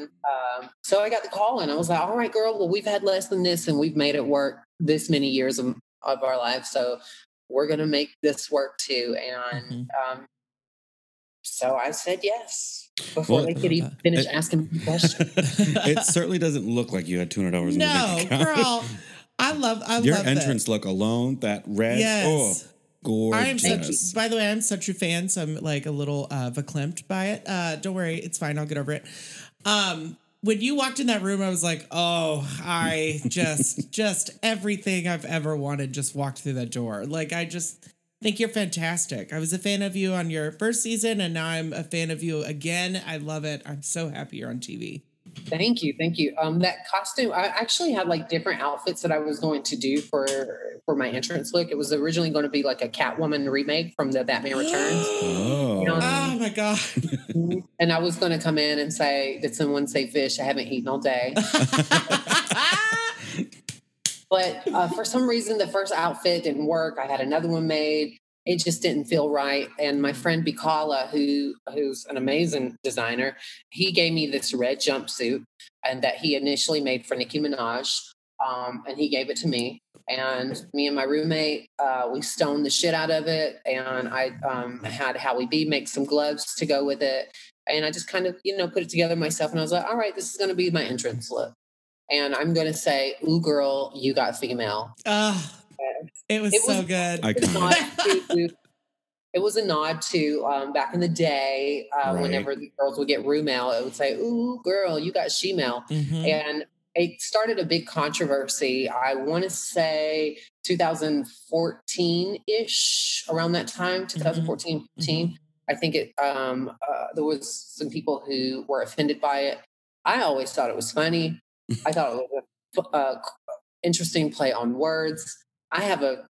um so i got the call and i was like all right girl well we've had less than this and we've made it work this many years of, of our life so we're going to make this work too and Mhm. um so i said yes before Well, they could even finish it- asking me questions it certainly doesn't look like you had two hundred dollars. No, in your bank account. girl. I love I Your love entrance look alone, that red. Yes. Oh, gorgeous. I am such. By the way, I'm such a fan, so I'm like a little uh, verklempt by it. Uh, don't worry, it's fine. I'll get over it. Um, when you walked in that room, I was like, oh, I just, just everything I've ever wanted just walked through that door. Like, I just think you're fantastic. I was a fan of you on your first season, and now I'm a fan of you again. I love it. I'm so happy you're on TV. Thank you, thank you. Um, that costume, I actually had like different outfits that I was going to do for for my entrance look. It was originally going to be like a Catwoman remake from the Batman Returns, Oh. Oh my god. and I was going to come in and say, "Did someone say fish? I haven't eaten all day." But uh, for some reason, the first outfit didn't work. I had another one made. It just didn't feel right. And my friend Bikala, who who's an amazing designer, he gave me this red jumpsuit, and that he initially made for Nicki Minaj. Um, and he gave it to me. And me and my roommate, uh, we stoned the shit out of it. And I um, had Howie B make some gloves to go with it. And I just kind of, you know, put it together myself. And I was like, all right, this is going to be my entrance look. And I'm going to say, ooh, girl, you got female. Ah, it was It so good. It was a Iconic. nod to, it was a nod to um, back in the day, uh, Right. whenever the girls would get room mail, it would say, ooh, girl, you got she mail. Mhm. And it started a big controversy. I want to say 2014 ish, around that time, 2014, 15. I think it. Um, uh, there was some people who were offended by it. I always thought it was funny. I thought it was a, a interesting play on words. I have a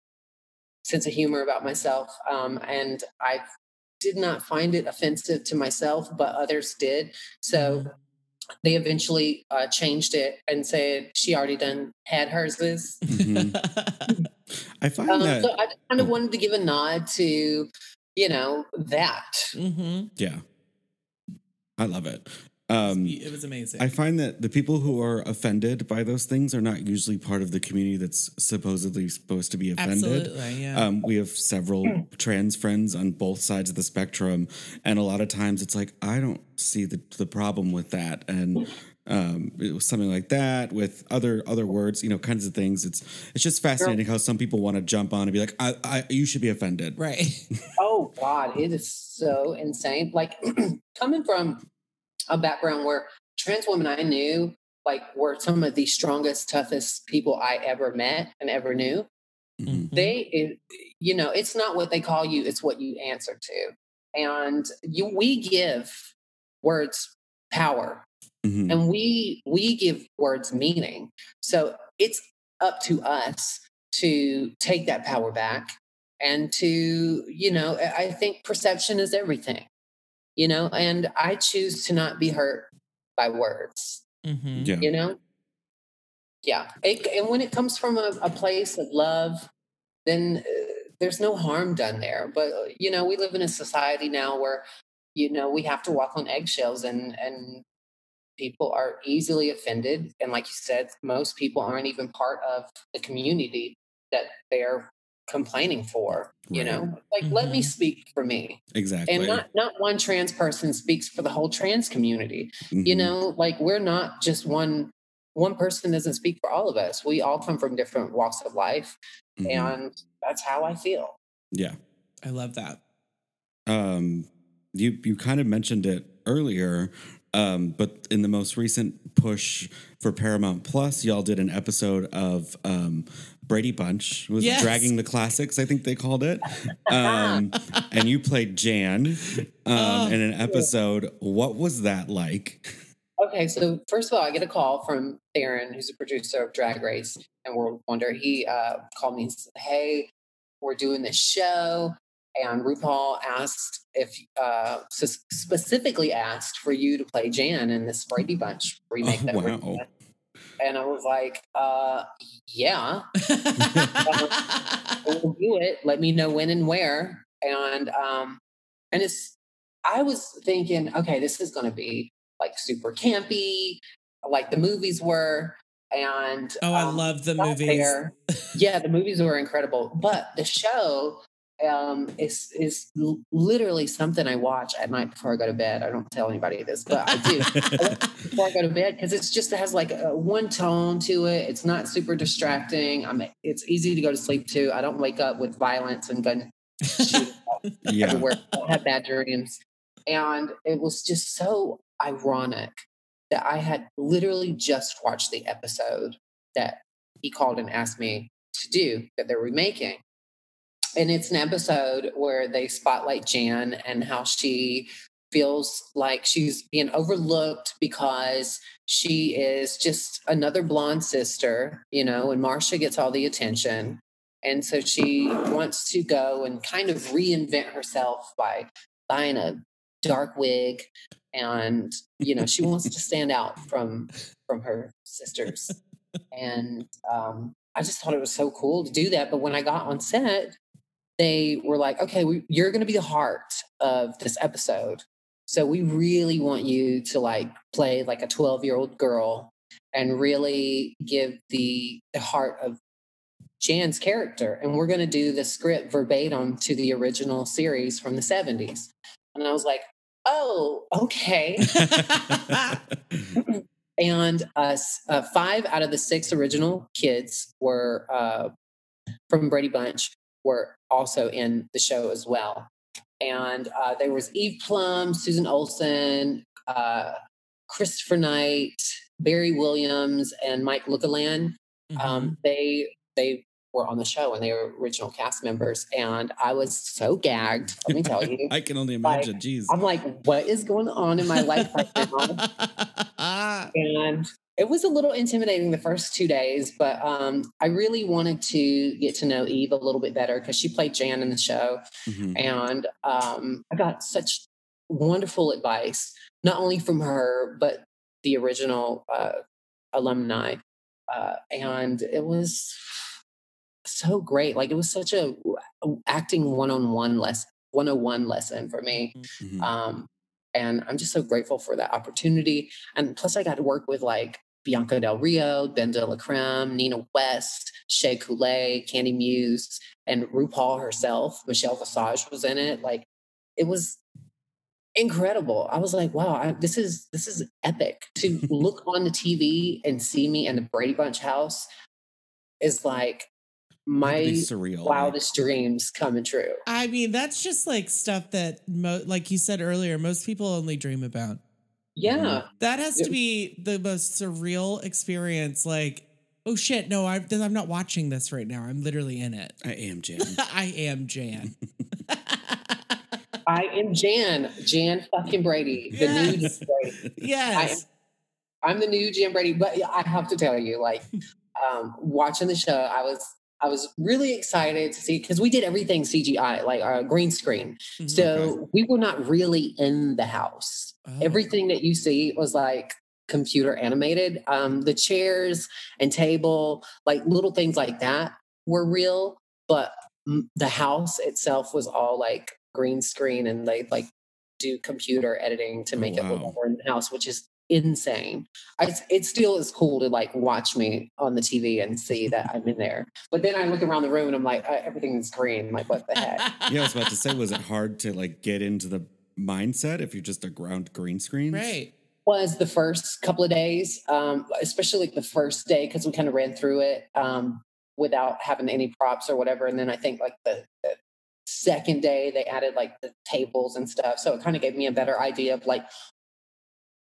sense of humor about myself, um, and I did not find it offensive to myself, but others did. So they eventually uh, changed it and said she already done had hers. Is. Mhm. I find Um, that so I kind of wanted to give a nod to, you know, that. hmm yeah, I love it. Um, it was amazing. I find that the people who are offended by those things are not usually part of the community that's supposedly supposed to be offended. Absolutely, yeah. Um, we have several trans friends on both sides of the spectrum, and a lot of times it's like I don't see the the problem with that, and um, it was something like that with other other words, you know, kinds of things. It's it's just fascinating how some people want to jump on and be like, I, I you should be offended. right. Oh God, it is so insane. Like coming from a background where trans women I knew like were some of the strongest, toughest people I ever met and ever knew. Mhm. They, it, you know, it's not what they call you; it's what you answer to. And you, we give words power, Mhm. and we we give words meaning. So it's up to us to take that power back and to you know I think perception is everything you know and i choose to not be hurt by words hmm Yeah. you know yeah it, and when it comes from a, a place of love then uh, there's no harm done there but uh, you know we live in a society now where you know we have to walk on eggshells and and people are easily offended and like you said most people aren't even part of the community that they're complaining for you Right. know like let me Mhm. speak for me Exactly. and not not one trans person speaks for the whole trans community you Mhm. know like we're not just one one person doesn't speak for all of us we all come from different walks of life Mhm. and that's how i feel yeah. I love that. um, you you kind of mentioned it earlier, um, but in the most recent push for Paramount Plus, y'all did an episode of um, Brady Bunch was Yes. dragging the classics, I think they called it, um, and you played Jan um, Oh. in an episode. What was that like? Okay, so first of all, I get a call from Theron, who's a producer of Drag Race and World Wonder. He uh, called me and said, Hey, we're doing this show. And RuPaul asked if, uh, specifically asked for you to play Jan in this Brady Bunch remake. Oh, that we're doing." And I was like, uh, Yeah, we'll do it. Let me know when and where. And um, and it's I was thinking, okay, this is gonna be like super campy, like the movies were. And oh, I um, love the movies. there. Yeah, the movies were incredible. But the show um is is literally something I watch at night before I go to bed. I don't tell anybody this, but I do before I go to bed because it's just it has like a one tone to it. It's not super distracting. I'm it's easy to go to sleep to. I don't wake up with violence and gun shooting Yeah, everywhere. I don't have bad dreams. And it was just so ironic that I had literally just watched the episode that he called and asked me to do that they're remaking. And it's an episode where they spotlight Jan and how she feels like she's being overlooked because she is just another blonde sister, you know, and Marcia gets all the attention. And so she wants to go and kind of reinvent herself by buying a dark wig and you know she wants to stand out from from her sisters and um i just thought it was so cool to do that but when i got on set they were like okay we, you're going to be the heart of this episode so we really want you to like play like a 12 year old girl and really give the the heart of Jan's character. And we're going to do the script verbatim to the original series from the 70s. And I was like, oh, okay. and us, uh, five out of the six original kids were uh, from Brady Bunch were also in the show as well. And uh, there was Eve Plumb, Susan Olsen, uh, Christopher Knight, Barry Williams, and Mike Lookinland Mhm. um, they they were on the show and they were original cast members. And I was so gagged, let me tell you. I can only imagine. Jeez. I'm like, what is going on in my life right now? And it was a little intimidating the first two days, but um, I really wanted to get to know Eve a little bit better because she played Jan in the show. Mhm. And um, I got such wonderful advice, not only from her, but the original uh, alumni. Uh, and it was so great. Like it was such a acting one-on-one lesson, 101 lesson for me. Mhm. Um, and I'm just so grateful for that opportunity. And plus, I got to work with like Bianca Del Rio, BenDeLaCreme, Nina West, Shea Coulee, Kandy Muse, and RuPaul herself. Michelle Visage was in it. Like, it was incredible. I was like, wow, I, this is this is epic. To look on the TV and see me in the Brady Bunch house is like my surreal. like- wildest dreams coming true. I mean, that's just like stuff that, mo- like you said earlier, most people only dream about. Yeah. That has to be the most surreal experience. Like, oh shit, no, I'm, I'm not watching this right now. I'm literally in it. I am Jan. I am Jan. I am Jan, Jan fucking Brady, the new Jan Yes. Brady. yes. I'm the new Jan Brady, but I have to tell you, like, um, watching the show, I was I was really excited to see because we did everything CGI, like uh, green screen. Mhm. So we were not really in the house. Oh. Everything that you see was like computer animated. Um, the chairs and table, like little things like that, were real, but the house itself was all like green screen, and they like do computer editing to Oh, make it look wow. like we're in the house, which is insane. I, it still is cool to like watch me on the TV and see that I'm in there. But then I look around the room and I'm like, uh, everything's green. I'm like, what the heck? yeah, I was about to say, was it hard to like get into the mindset if you're just a ground green screen? right. was the first couple of days, um, especially like the first day because we kind of ran through it um, without having any props or whatever. And then I think like the, the second day they added like the tables and stuff, so it kind of gave me a better idea of like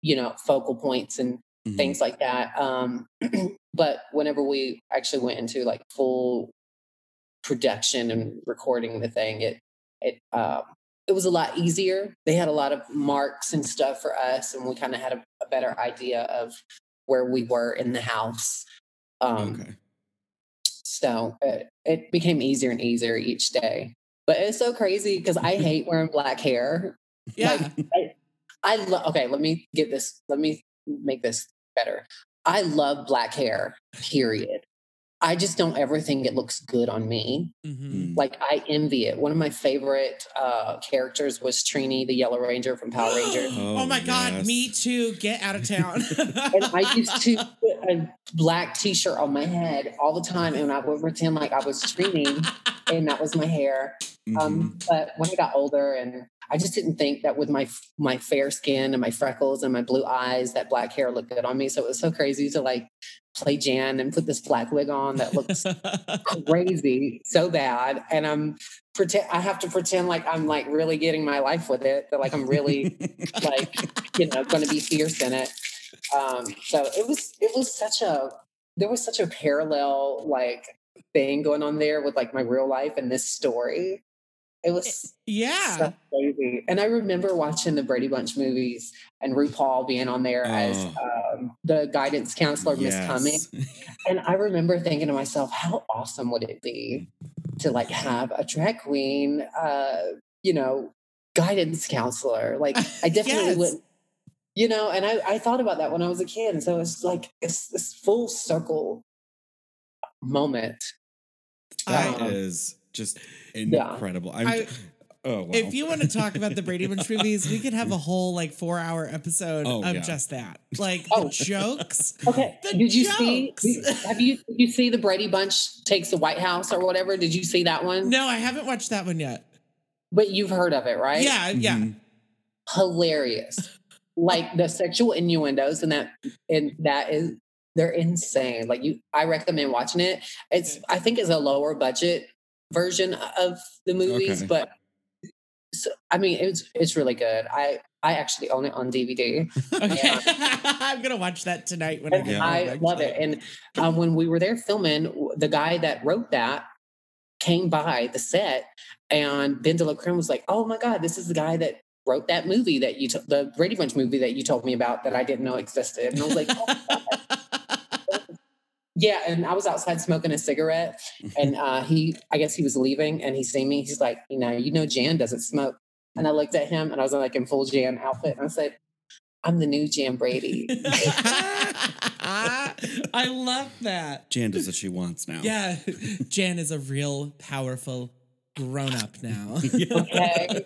you know focal points and Mhm. things like that. Um, but whenever we actually went into like full production and recording the thing, it it um, it was a lot easier. They had a lot of marks and stuff for us, and we kind of had a, a better idea of where we were in the house. Um, Okay. So it, it became easier and easier each day. But it's so crazy because I hate wearing black hair. Yeah. Like, I, I love. Okay, let me get this. Let me make this better. I love black hair. Period. I just don't ever think it looks good on me. Mhm. Mm. Like I envy it. One of my favorite uh, characters was Trini, the Yellow Ranger from Power Rangers. oh, Oh, my God. Me too. Get out of town. And I used to put a black t-shirt on my head all the time, and I would pretend like I was Trini, and that was my hair. Mhm. Um, but when I got older, and I just didn't think that with my my fair skin and my freckles and my blue eyes, that black hair looked good on me. So it was so crazy to like play Jan and put this black wig on that looks crazy, so bad, and I'm pretend I have to pretend like I'm like really getting my life with it. That like I'm really like you know going to be fierce in it. Um, so it was it was such a there was such a parallel like thing going on there with like my real life and this story. It was yeah. so crazy. And I remember watching the Brady Bunch movies and RuPaul being on there as Oh. um, the guidance counselor, Miss Cummings. Yes. And I remember thinking to myself, how awesome would it be to like have a drag queen, uh, you know, guidance counselor? Like, I definitely Yes. would, you know, and I, I thought about that when I was a kid. And so it's like, it's this full circle moment. That Um, is just Yeah. incredible. I'm, I- oh, wow. If you want to talk about the Brady Bunch movies, we could have a whole like four hour episode Oh, of yeah. just that. Like Oh. the jokes. Okay. The did you jokes. see? Have you did you see the Brady Bunch takes the White House or whatever? Did you see that one? No, I haven't watched that one yet. But you've heard of it, right? Yeah, yeah. Mhm. Hilarious. like the sexual innuendos and that and that is they're insane. Like you I recommend watching it. It's I think it's a lower budget version of the movies, Okay. but so, I mean it's it's really good. I I actually own it on DVD. Okay. I'm gonna watch that tonight when I And get I home, love it. And um, when we were there filming, the guy that wrote that came by the set, and BenDeLaCreme was like, "Oh my God, this is the guy that wrote that movie that you, t- the Brady Bunch movie that you told me about that I didn't know existed." And I was like, oh my God. "Yeah." And I was outside smoking a cigarette, and uh, he, I guess he was leaving, and he seen me. He's like, "You know, you know, Jan doesn't smoke." And I looked at him, and I was like in full Jan outfit, and I said, "I'm the new Jan Brady." I love that. Jan does what she wants now. Yeah, Jan is a real powerful grown up now. Okay.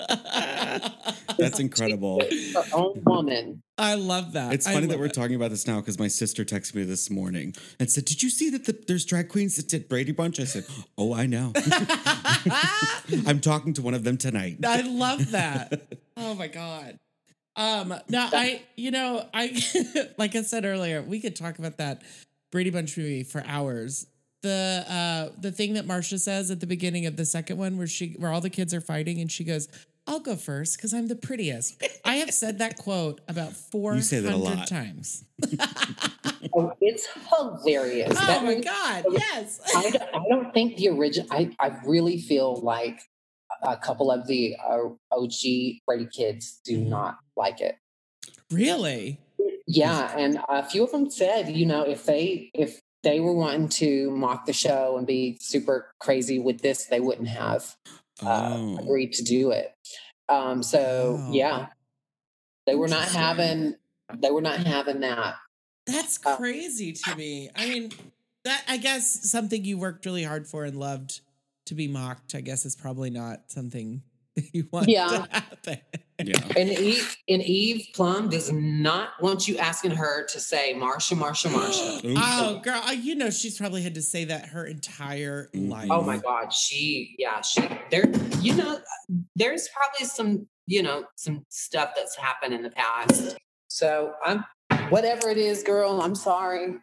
That's incredible. her own woman. I love that. It's funny that we're it. talking about this now because my sister texted me this morning and said, "Did you see that the, there's drag queens that did Brady Bunch?" I said, "Oh, I know. I'm talking to one of them tonight." I love that. Oh my god. Um now I you know I like I said earlier we could talk about that Brady Bunch movie for hours. The uh the thing that Marcia says at the beginning of the second one where she where all the kids are fighting and she goes I'll go first because I'm the prettiest. I have said that quote about You say that a 400 times. Oh, it's hilarious. Oh That my movie- God. Yes. I don't, I don't think the original. I, I really feel like a couple of the uh, OG Brady kids do Mm-hmm. not like it. really? Yeah, and a few of them said, you know, if they if they were wanting to mock the show and be super crazy with this, they wouldn't have uh, Oh, agreed to do it. Um, so Oh. yeah, they were not having they were not having that. That's Uh, crazy to me. I mean, that I guess something you worked really hard for and loved to be mocked, I guess is probably not something you want Yeah. to happen. yeah. And Eve and Eve Plumb does not want you asking her to say Marcia, Marcia, Marcia. Oh, girl, you know she's probably had to say that her entire Mhm. life. Oh my God, she yeah, she there. You know, there's probably some you know some stuff that's happened in the past. So I'm whatever it is, girl. I'm sorry.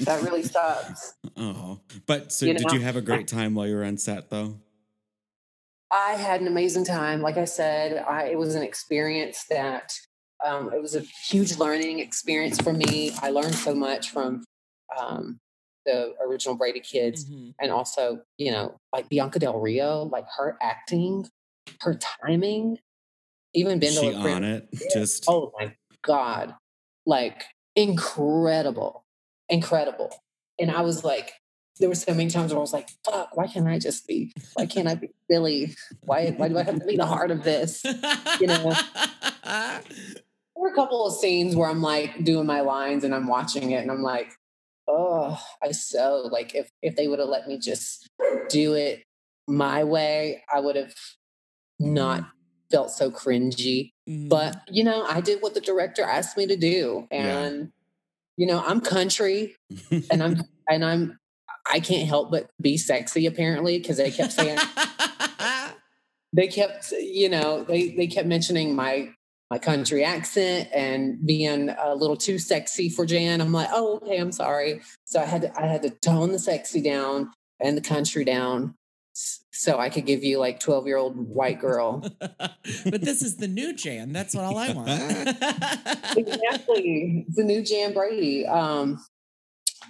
That really sucks. Oh, but so You did know? you have a great time while you were on set though? I had an amazing time. Like I said, I, it was an experience that um, it was a huge learning experience for me. I learned so much from um, the original Brady kids, Mhm. and also, you know, like Bianca Del Rio, like her acting, her timing, even Ben she on it? Just Oh my God. Like incredible. Incredible. And I was like, there were so many times where I was like, fuck, why can't I just be, why can't I be Billy? Why, why do I have to be the heart of this? You know. There were a couple of scenes where I'm like doing my lines and I'm watching it and I'm like, oh, I so like if if they would have let me just do it my way, I would have not felt so cringy. But mm. you know, I did what the director asked me to do, Yeah. and you know, I'm country, and I'm and I'm I can't help but be sexy apparently because they kept saying they kept you know they they kept mentioning my my country accent and being a little too sexy for Jan. I'm like, oh okay, I'm sorry. So I had to I had to tone the sexy down and the country down so I could give you like 12 year old white girl. but this is the new Jan. That's what all I want. exactly. It's the new Jan Brady. Um,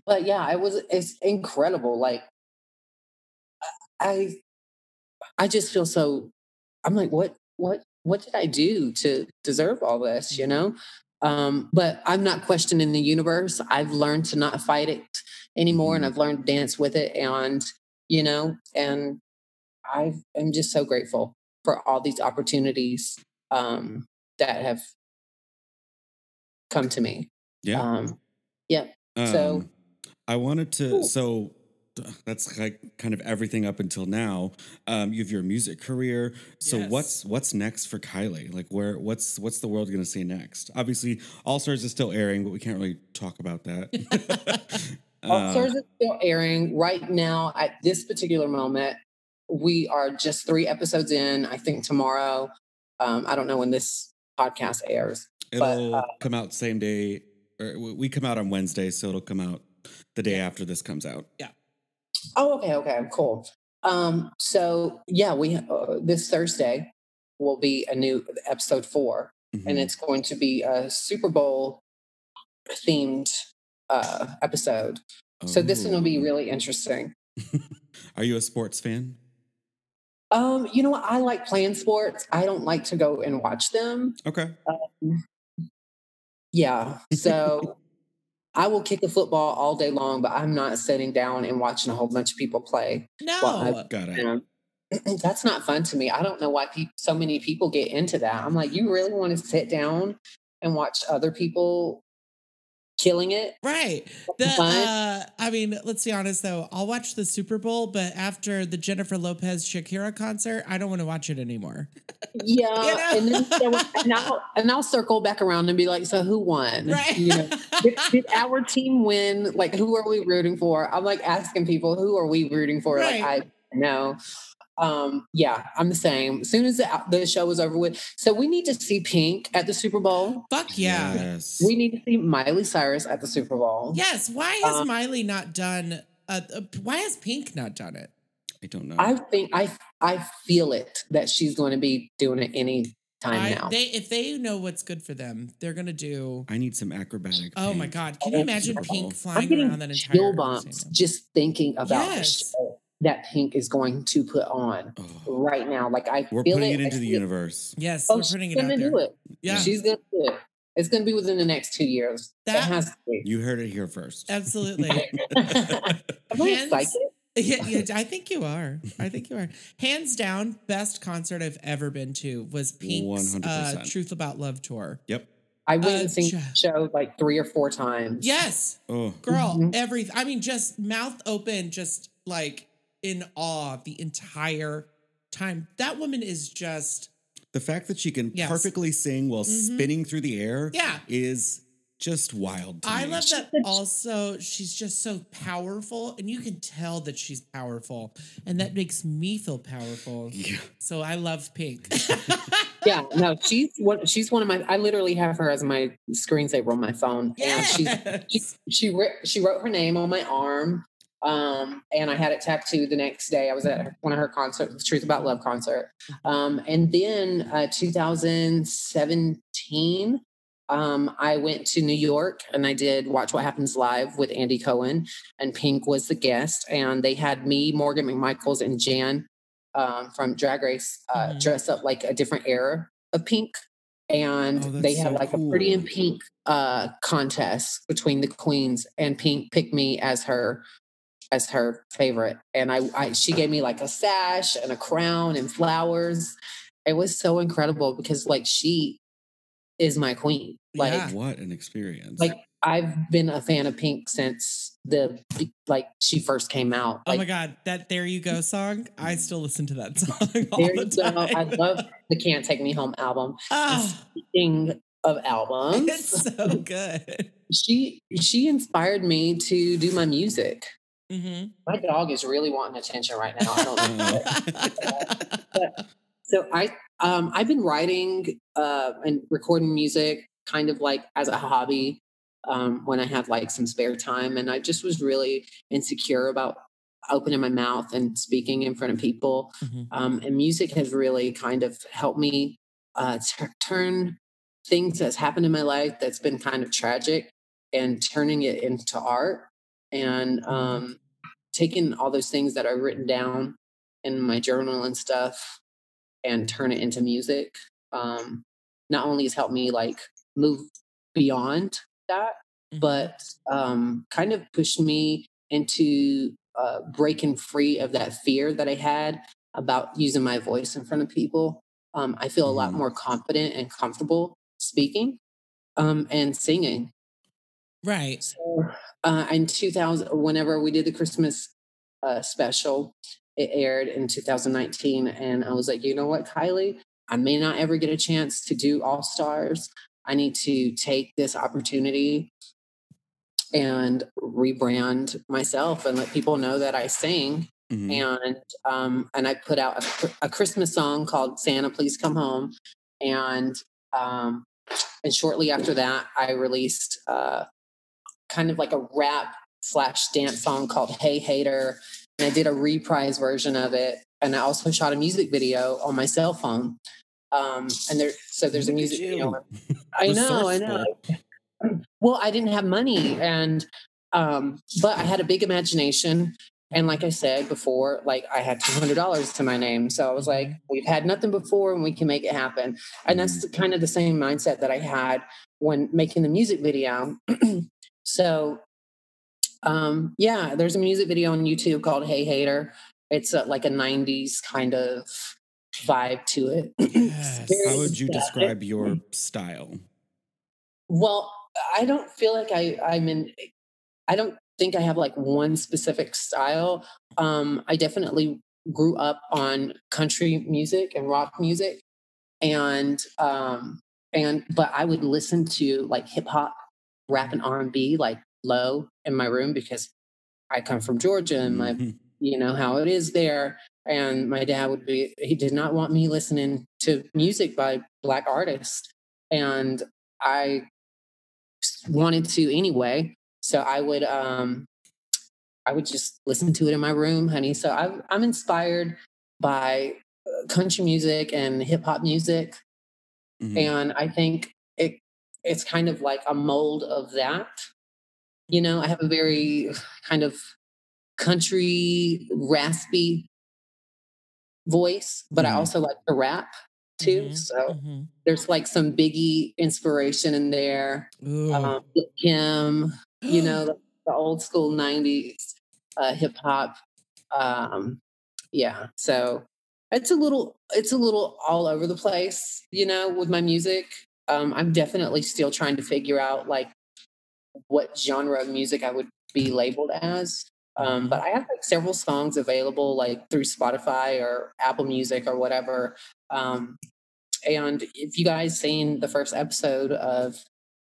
but yeah, it was it's incredible. Like I I just feel so I'm like, what what what did I do to deserve all this, you know? Um, but I'm not questioning the universe. I've learned to not fight it anymore and I've learned to dance with it and you know, and I am just so grateful for all these opportunities um that have come to me. yeah. Um, yeah. so- Um, I wanted to. Ooh. So that's like kind of everything up until now. Um, you have your music career. So Yes. what's what's next for Kylie? Like where what's what's the world going to see next? Obviously, All Stars is still airing, but we can't really talk about that. All Um, Stars is still airing right now at this particular moment. We are just three episodes in. I think tomorrow. Um, I don't know when this podcast airs. it'll uh, come out same day. Or we come out on Wednesday, so it'll come out the day after this comes out. Yeah. Oh, okay, okay, cool. Um, so yeah, we uh, this Thursday will be a new episode four. and Mhm. it's going to be a Super Bowl themed uh, episode. So this one will be Oh. really interesting. Are you a sports fan? Um, you know what? I like playing sports. I don't like to go and watch them. Okay. Yeah. So I will kick a football all day long, but I'm not sitting down and watching a whole bunch of people play. No. I- Got it. And that's not fun to me. I don't know why peop so many people get into that. I'm like, you really want to sit down and watch other people killing it? Right. The uh I mean, let's be honest though. I'll watch the Super Bowl, but after the Jennifer Lopez Shakira concert, I don't want to watch it anymore. Yeah. You know? And then and, I'll, and I'll circle back around and be like, so who won? Right. You know, did, did our team win? Like, who are we rooting for? I'm like asking people, who are we rooting for? Right. Like, I know. Um, yeah, I'm the same. As soon as the, the show was over with, so we need to see Pink at the Super Bowl. Fuck yeah. Yes. We need to see Miley Cyrus at the Super Bowl. Yes. Why has Uh, Miley not done uh, uh, why has Pink not done it? I don't know. I think I I feel it that she's going to be doing it any time I, now. they if they know what's good for them, they're gonna do I need some acrobatic. Oh my god. Can you imagine Pink I'm flying getting around that entire chill bumps just thinking about Yes. the show that Pink is going to put on Oh, right now. Like I we're feel putting it, it into the see it. universe. Yes, Oh, we're she's putting it out gonna there. do it. Yeah. She's gonna do it. It's gonna be within the next two years. That- it has to be. You heard it here first. Absolutely. Am I Hands- psychic? yeah, yeah, I think you are. I think you are. Hands down, best concert I've ever been to was Pink's uh, Truth About Love tour. Yep. I went Uh, and seen ch- show like three or four times. Yes, Oh, girl, Mhm. every I mean, just mouth open, just like in awe the entire time. That woman is just the fact that she can Yes. perfectly sing while Mhm. spinning through the air yeah. is just wild. To I me. love that also she's just so powerful and you can tell that she's powerful and that makes me feel powerful. Yeah. So I love Pink. Yeah, no, she's one. She's one of my. I literally have her as my screensaver on my phone, and she's Yes. she she, she wrote her name on my arm um and i had it tattooed the next day. I was at one of her concerts the truth about love concert. Um and then uh 2017 um i went to new york and i did watch what happens live with andy cohen and pink was the guest. And they had me morgan mcmichaels and jan um, from drag race uh, Mhm. dress up like a different era of pink. And Oh, they had so like a pretty in pink uh contest between the queens and pink picked me as her as her favorite and I, I she gave me like a sash and a crown and flowers it was so incredible because like she is my queen like Yeah. What an experience. like i've been a fan of pink since the like she first came out oh my god, that "There You Go" song! I still listen to that song all there the you go time. i love the can't take me home album Ah, speaking of albums it's so good. she she inspired me to do my music hmm my dog is really wanting attention right now. I don't know so i um i've been writing uh and recording music kind of like as a hobby um when i have like some spare time and i just was really insecure about opening my mouth and speaking in front of people. Mhm. um and music has really kind of helped me uh t- turn things that's happened in my life that's been kind of tragic and turning it into art. And um taking all those things that I've written down in my journal and stuff and turn it into music. Um, not only has helped me like move beyond that, Mhm. but um, kind of pushed me into uh, breaking free of that fear that I had about using my voice in front of people. Um, I feel a lot Mhm. more confident and comfortable speaking um, and singing. Right. So, uh, in 2000, whenever we did the Christmas uh, special, it aired in 2019. And I was like, you know what, Kylie? I may not ever get a chance to do All Stars. I need to take this opportunity and rebrand myself and let people know that I sing. Mhm. And um, and I put out a, a Christmas song called "Santa, Please Come Home," and um, and shortly after that, I released uh, kind of like a rap slash dance song called Hey Hater. And I did a reprise version of it. And I also shot a music video on my cell phone. Um, and there, so there's a music video. I know, I know. Well, I didn't have money, and um, but I had a big imagination. And like I said before, like I had two hundred dollars to my name, so I was like, "We've had nothing before, and we can make it happen." And that's kind of the same mindset that I had when making the music video. so, um, yeah, there's a music video on YouTube called "Hey Hater." It's uh like a '90s kind of vibe to it. Yes. How would you describe your style? Well, I don't feel like I I'm in I don't think I have like one specific style. Um I definitely grew up on country music and rock music and um and but I would listen to like hip hop, rap and R&B like low in my room because I come from Georgia and my Mhm. you know how it is there. And my dad would be he did not want me listening to music by black artists. And i wanted to anyway. So i would um i would just listen to it in my room honey. So i'm, I'm inspired by uh, country music and hip hop music. Mhm. and i think it's kind of like a mold of that you know i have a very kind of country raspy voice but i Mhm. also like to rap too Mhm, so mhm. there's like some biggie inspiration in there um kim you know the, the old school 90s uh hip hop um yeah so it's a little it's a little all over the place you know with my music um i'm definitely still trying to figure out like what genre of music i would be labeled as um but i have like several songs available like through spotify or apple music or whatever um and if you guys seen the first episode of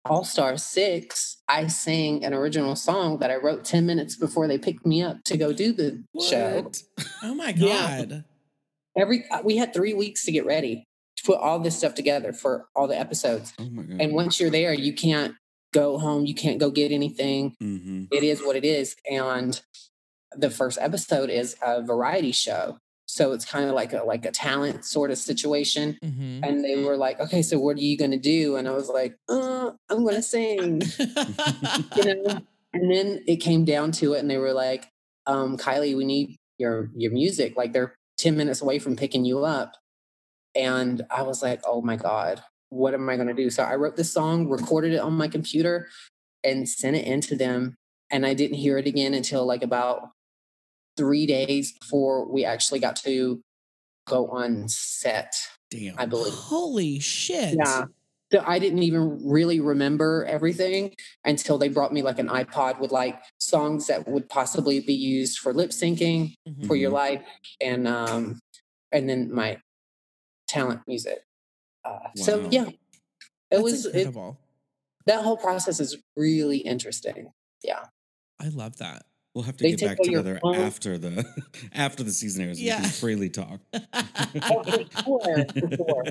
all Star 6, I sang an original song that I wrote 10 minutes before they picked me up to go do the show. Oh my Yeah. god. Every uh, we had 3 weeks to get ready put all this stuff together for all the episodes. Oh my god. And once you're there, you can't go home, you can't go get anything. hmm It is what it is and the first episode is a variety show. So it's kind of like a like a talent sort of situation. Mhm. And they were like, "Okay, so what are you going to do?" And I was like, uh, "I'm going to sing." you know and then it came down to it and they were like um kylie we need your your music like they're 10 minutes away from picking you up and i was like oh my god what am i going to do so i wrote this song recorded it on my computer and sent it into them and i didn't hear it again until like about three days before we actually got to go on set Damn. i believe Holy shit. yeah. So I didn't even really remember everything until they brought me like an iPod with like songs that would possibly be used for lip syncing Mhm. for your Mhm. life and um and then my talent music. Uh, So yeah, it That's was it, that whole process is really interesting. Yeah. I love that. We'll have to They get back together after the after the season airs. We Yeah. can freely talk. Oh, for sure, for sure.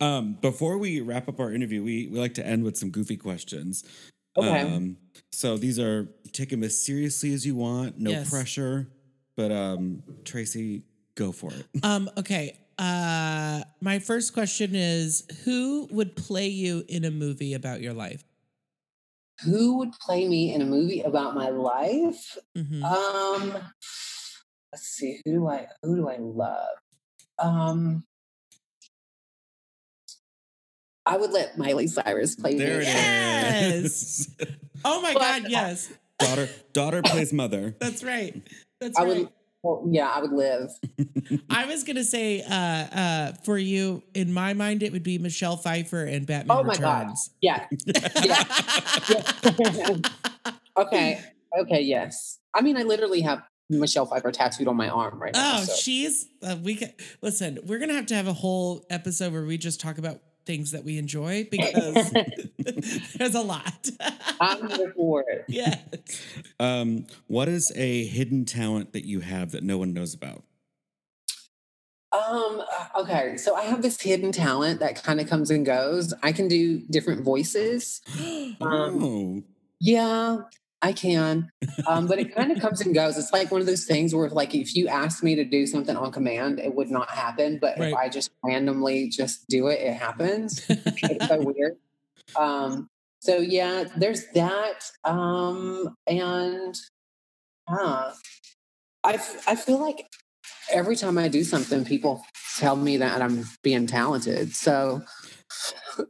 um, before we wrap up our interview, we, we like to end with some goofy questions. Okay. Um, so these are take them as seriously as you want, no Yes. pressure. But um, Tracey, go for it. um, okay. Uh my first question is who would play you in a movie about your life? Who would play me in a movie about my life? Mhm. Um, let's see. Who do I who do I love? Um, I would let Miley Cyrus play There me. it Yes. oh my but- god, yes. daughter daughter plays mother. That's right. That's I right. would. Well, yeah, I would live. I was gonna say, uh, uh, for you, in my mind, it would be Michelle Pfeiffer and Batman Oh my God. Returns. Yeah. yeah. okay. Okay. Yes. I mean, I literally have Michelle Pfeiffer tattooed on my arm right now. Oh, so. she's uh, we can listen. We're gonna have to have a whole episode where we just talk about things that we enjoy because there's a lot. I'm here for it. yeah. Um, what is a hidden talent that you have that no one knows about? Um, uh, okay, so I have this hidden talent that kind of comes and goes. I can do different voices. Um, oh, Yeah. I can, um, but it kind of comes and goes. It's like one of those things where, like, if you ask me to do something on command, it would not happen. But Right. if I just randomly just do it, it happens. it's so weird. Um, so yeah, there's that. Um, and uh, I f- I feel like every time I do something, people tell me that I'm being talented. So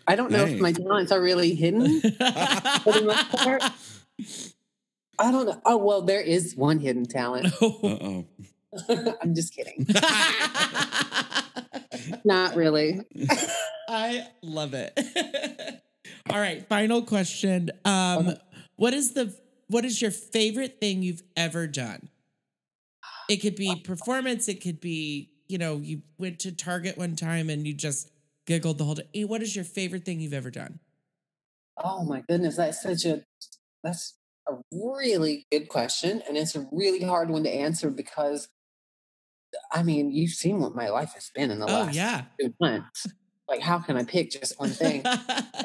I don't know Hey. if my talents are really hidden for the most part. I don't know. Oh well, there is one hidden talent. Oh. I'm just kidding. Not really. I love it. All right, final question. Um, what is the what is your favorite thing you've ever done? It could be performance. It could be you know you went to Target one time and you just giggled the whole day. What is your favorite thing you've ever done? Oh my goodness, that's such a that's a really good question, and it's a really hard one to answer because I mean, you've seen what my life has been in the Oh last yeah. two months. Like, how can I pick just one thing?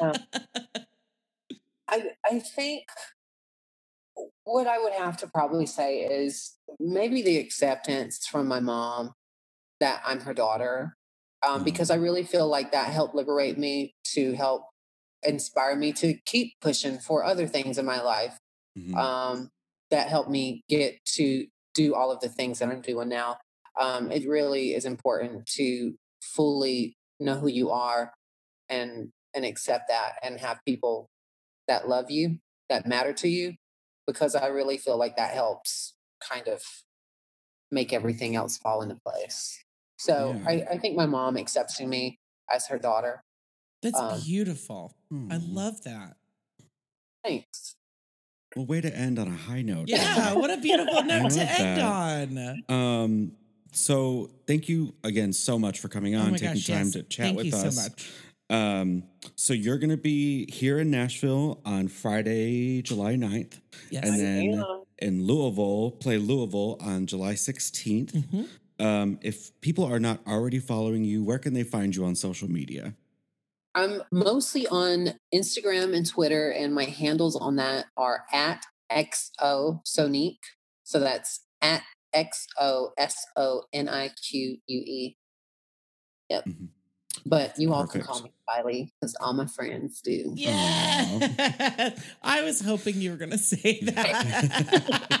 I I think what I would have to probably say is maybe the acceptance from my mom that I'm her daughter, um, Mhm. because I really feel like that helped liberate me to help inspire me to keep pushing for other things in my life. Mhm. Um, that helped me get to do all of the things that I'm doing now. Um, it really is important to fully know who you are and and accept that and have people that love you that matter to you because I really feel like that helps kind of make everything else fall into place. So Yeah. I, I think my mom accepts me as her daughter. That's Um, beautiful. I love that. Thanks. Well, way to end on a high note. Yeah, what a beautiful note to end that. on. Um. So thank you again so much for coming on, oh taking gosh, time yes. to chat Thank with you us. so much. Um. So you're gonna be here in Nashville on Friday, July 9th, Yes. and then in Louisville, play Louisville on July 16th. Mhm. Um. If people are not already following you, where can they find you on social media? I'm mostly on Instagram and Twitter, and my handles on that are at XO Sonique. So that's at X O S O N I Q U E. Yep. Mhm. But you all can call me Kylie because all my friends do. Yeah. I was hoping you were going to say that.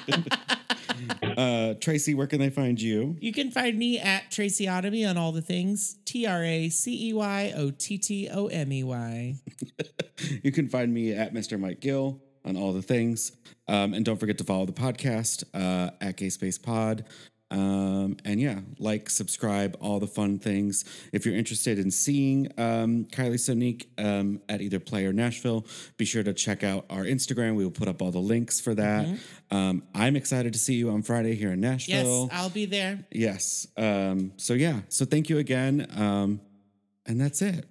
Uh, Tracey, where can they find you? you can find me at Tracey Ottomey on all the things. T R A C E Y O T T O M E Y. You can find me at Mr. Mike Gill on all the things. Um, and don't forget to follow the podcast uh, at Gay Space Pod. Um, and yeah, like, subscribe, all the fun things. If you're interested in seeing um, Kylie Sonique um, at either Play or Nashville, be sure to check out our Instagram. We will put up all the links for that. Um, I'm excited to see you on Friday here in Nashville. Yes, I'll be there. Yes. Um, so yeah. So thank you again. Um, and that's it.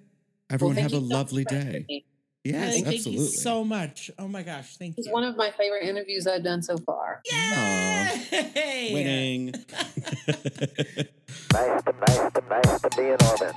Everyone thank have a you so much lovely day. Me. Yes, thank absolutely. you so much. Oh my gosh. Thank It's you. It's one of my favorite interviews I've done so far. Yay! Winning. Nice to, nice to, nice to be in orbit.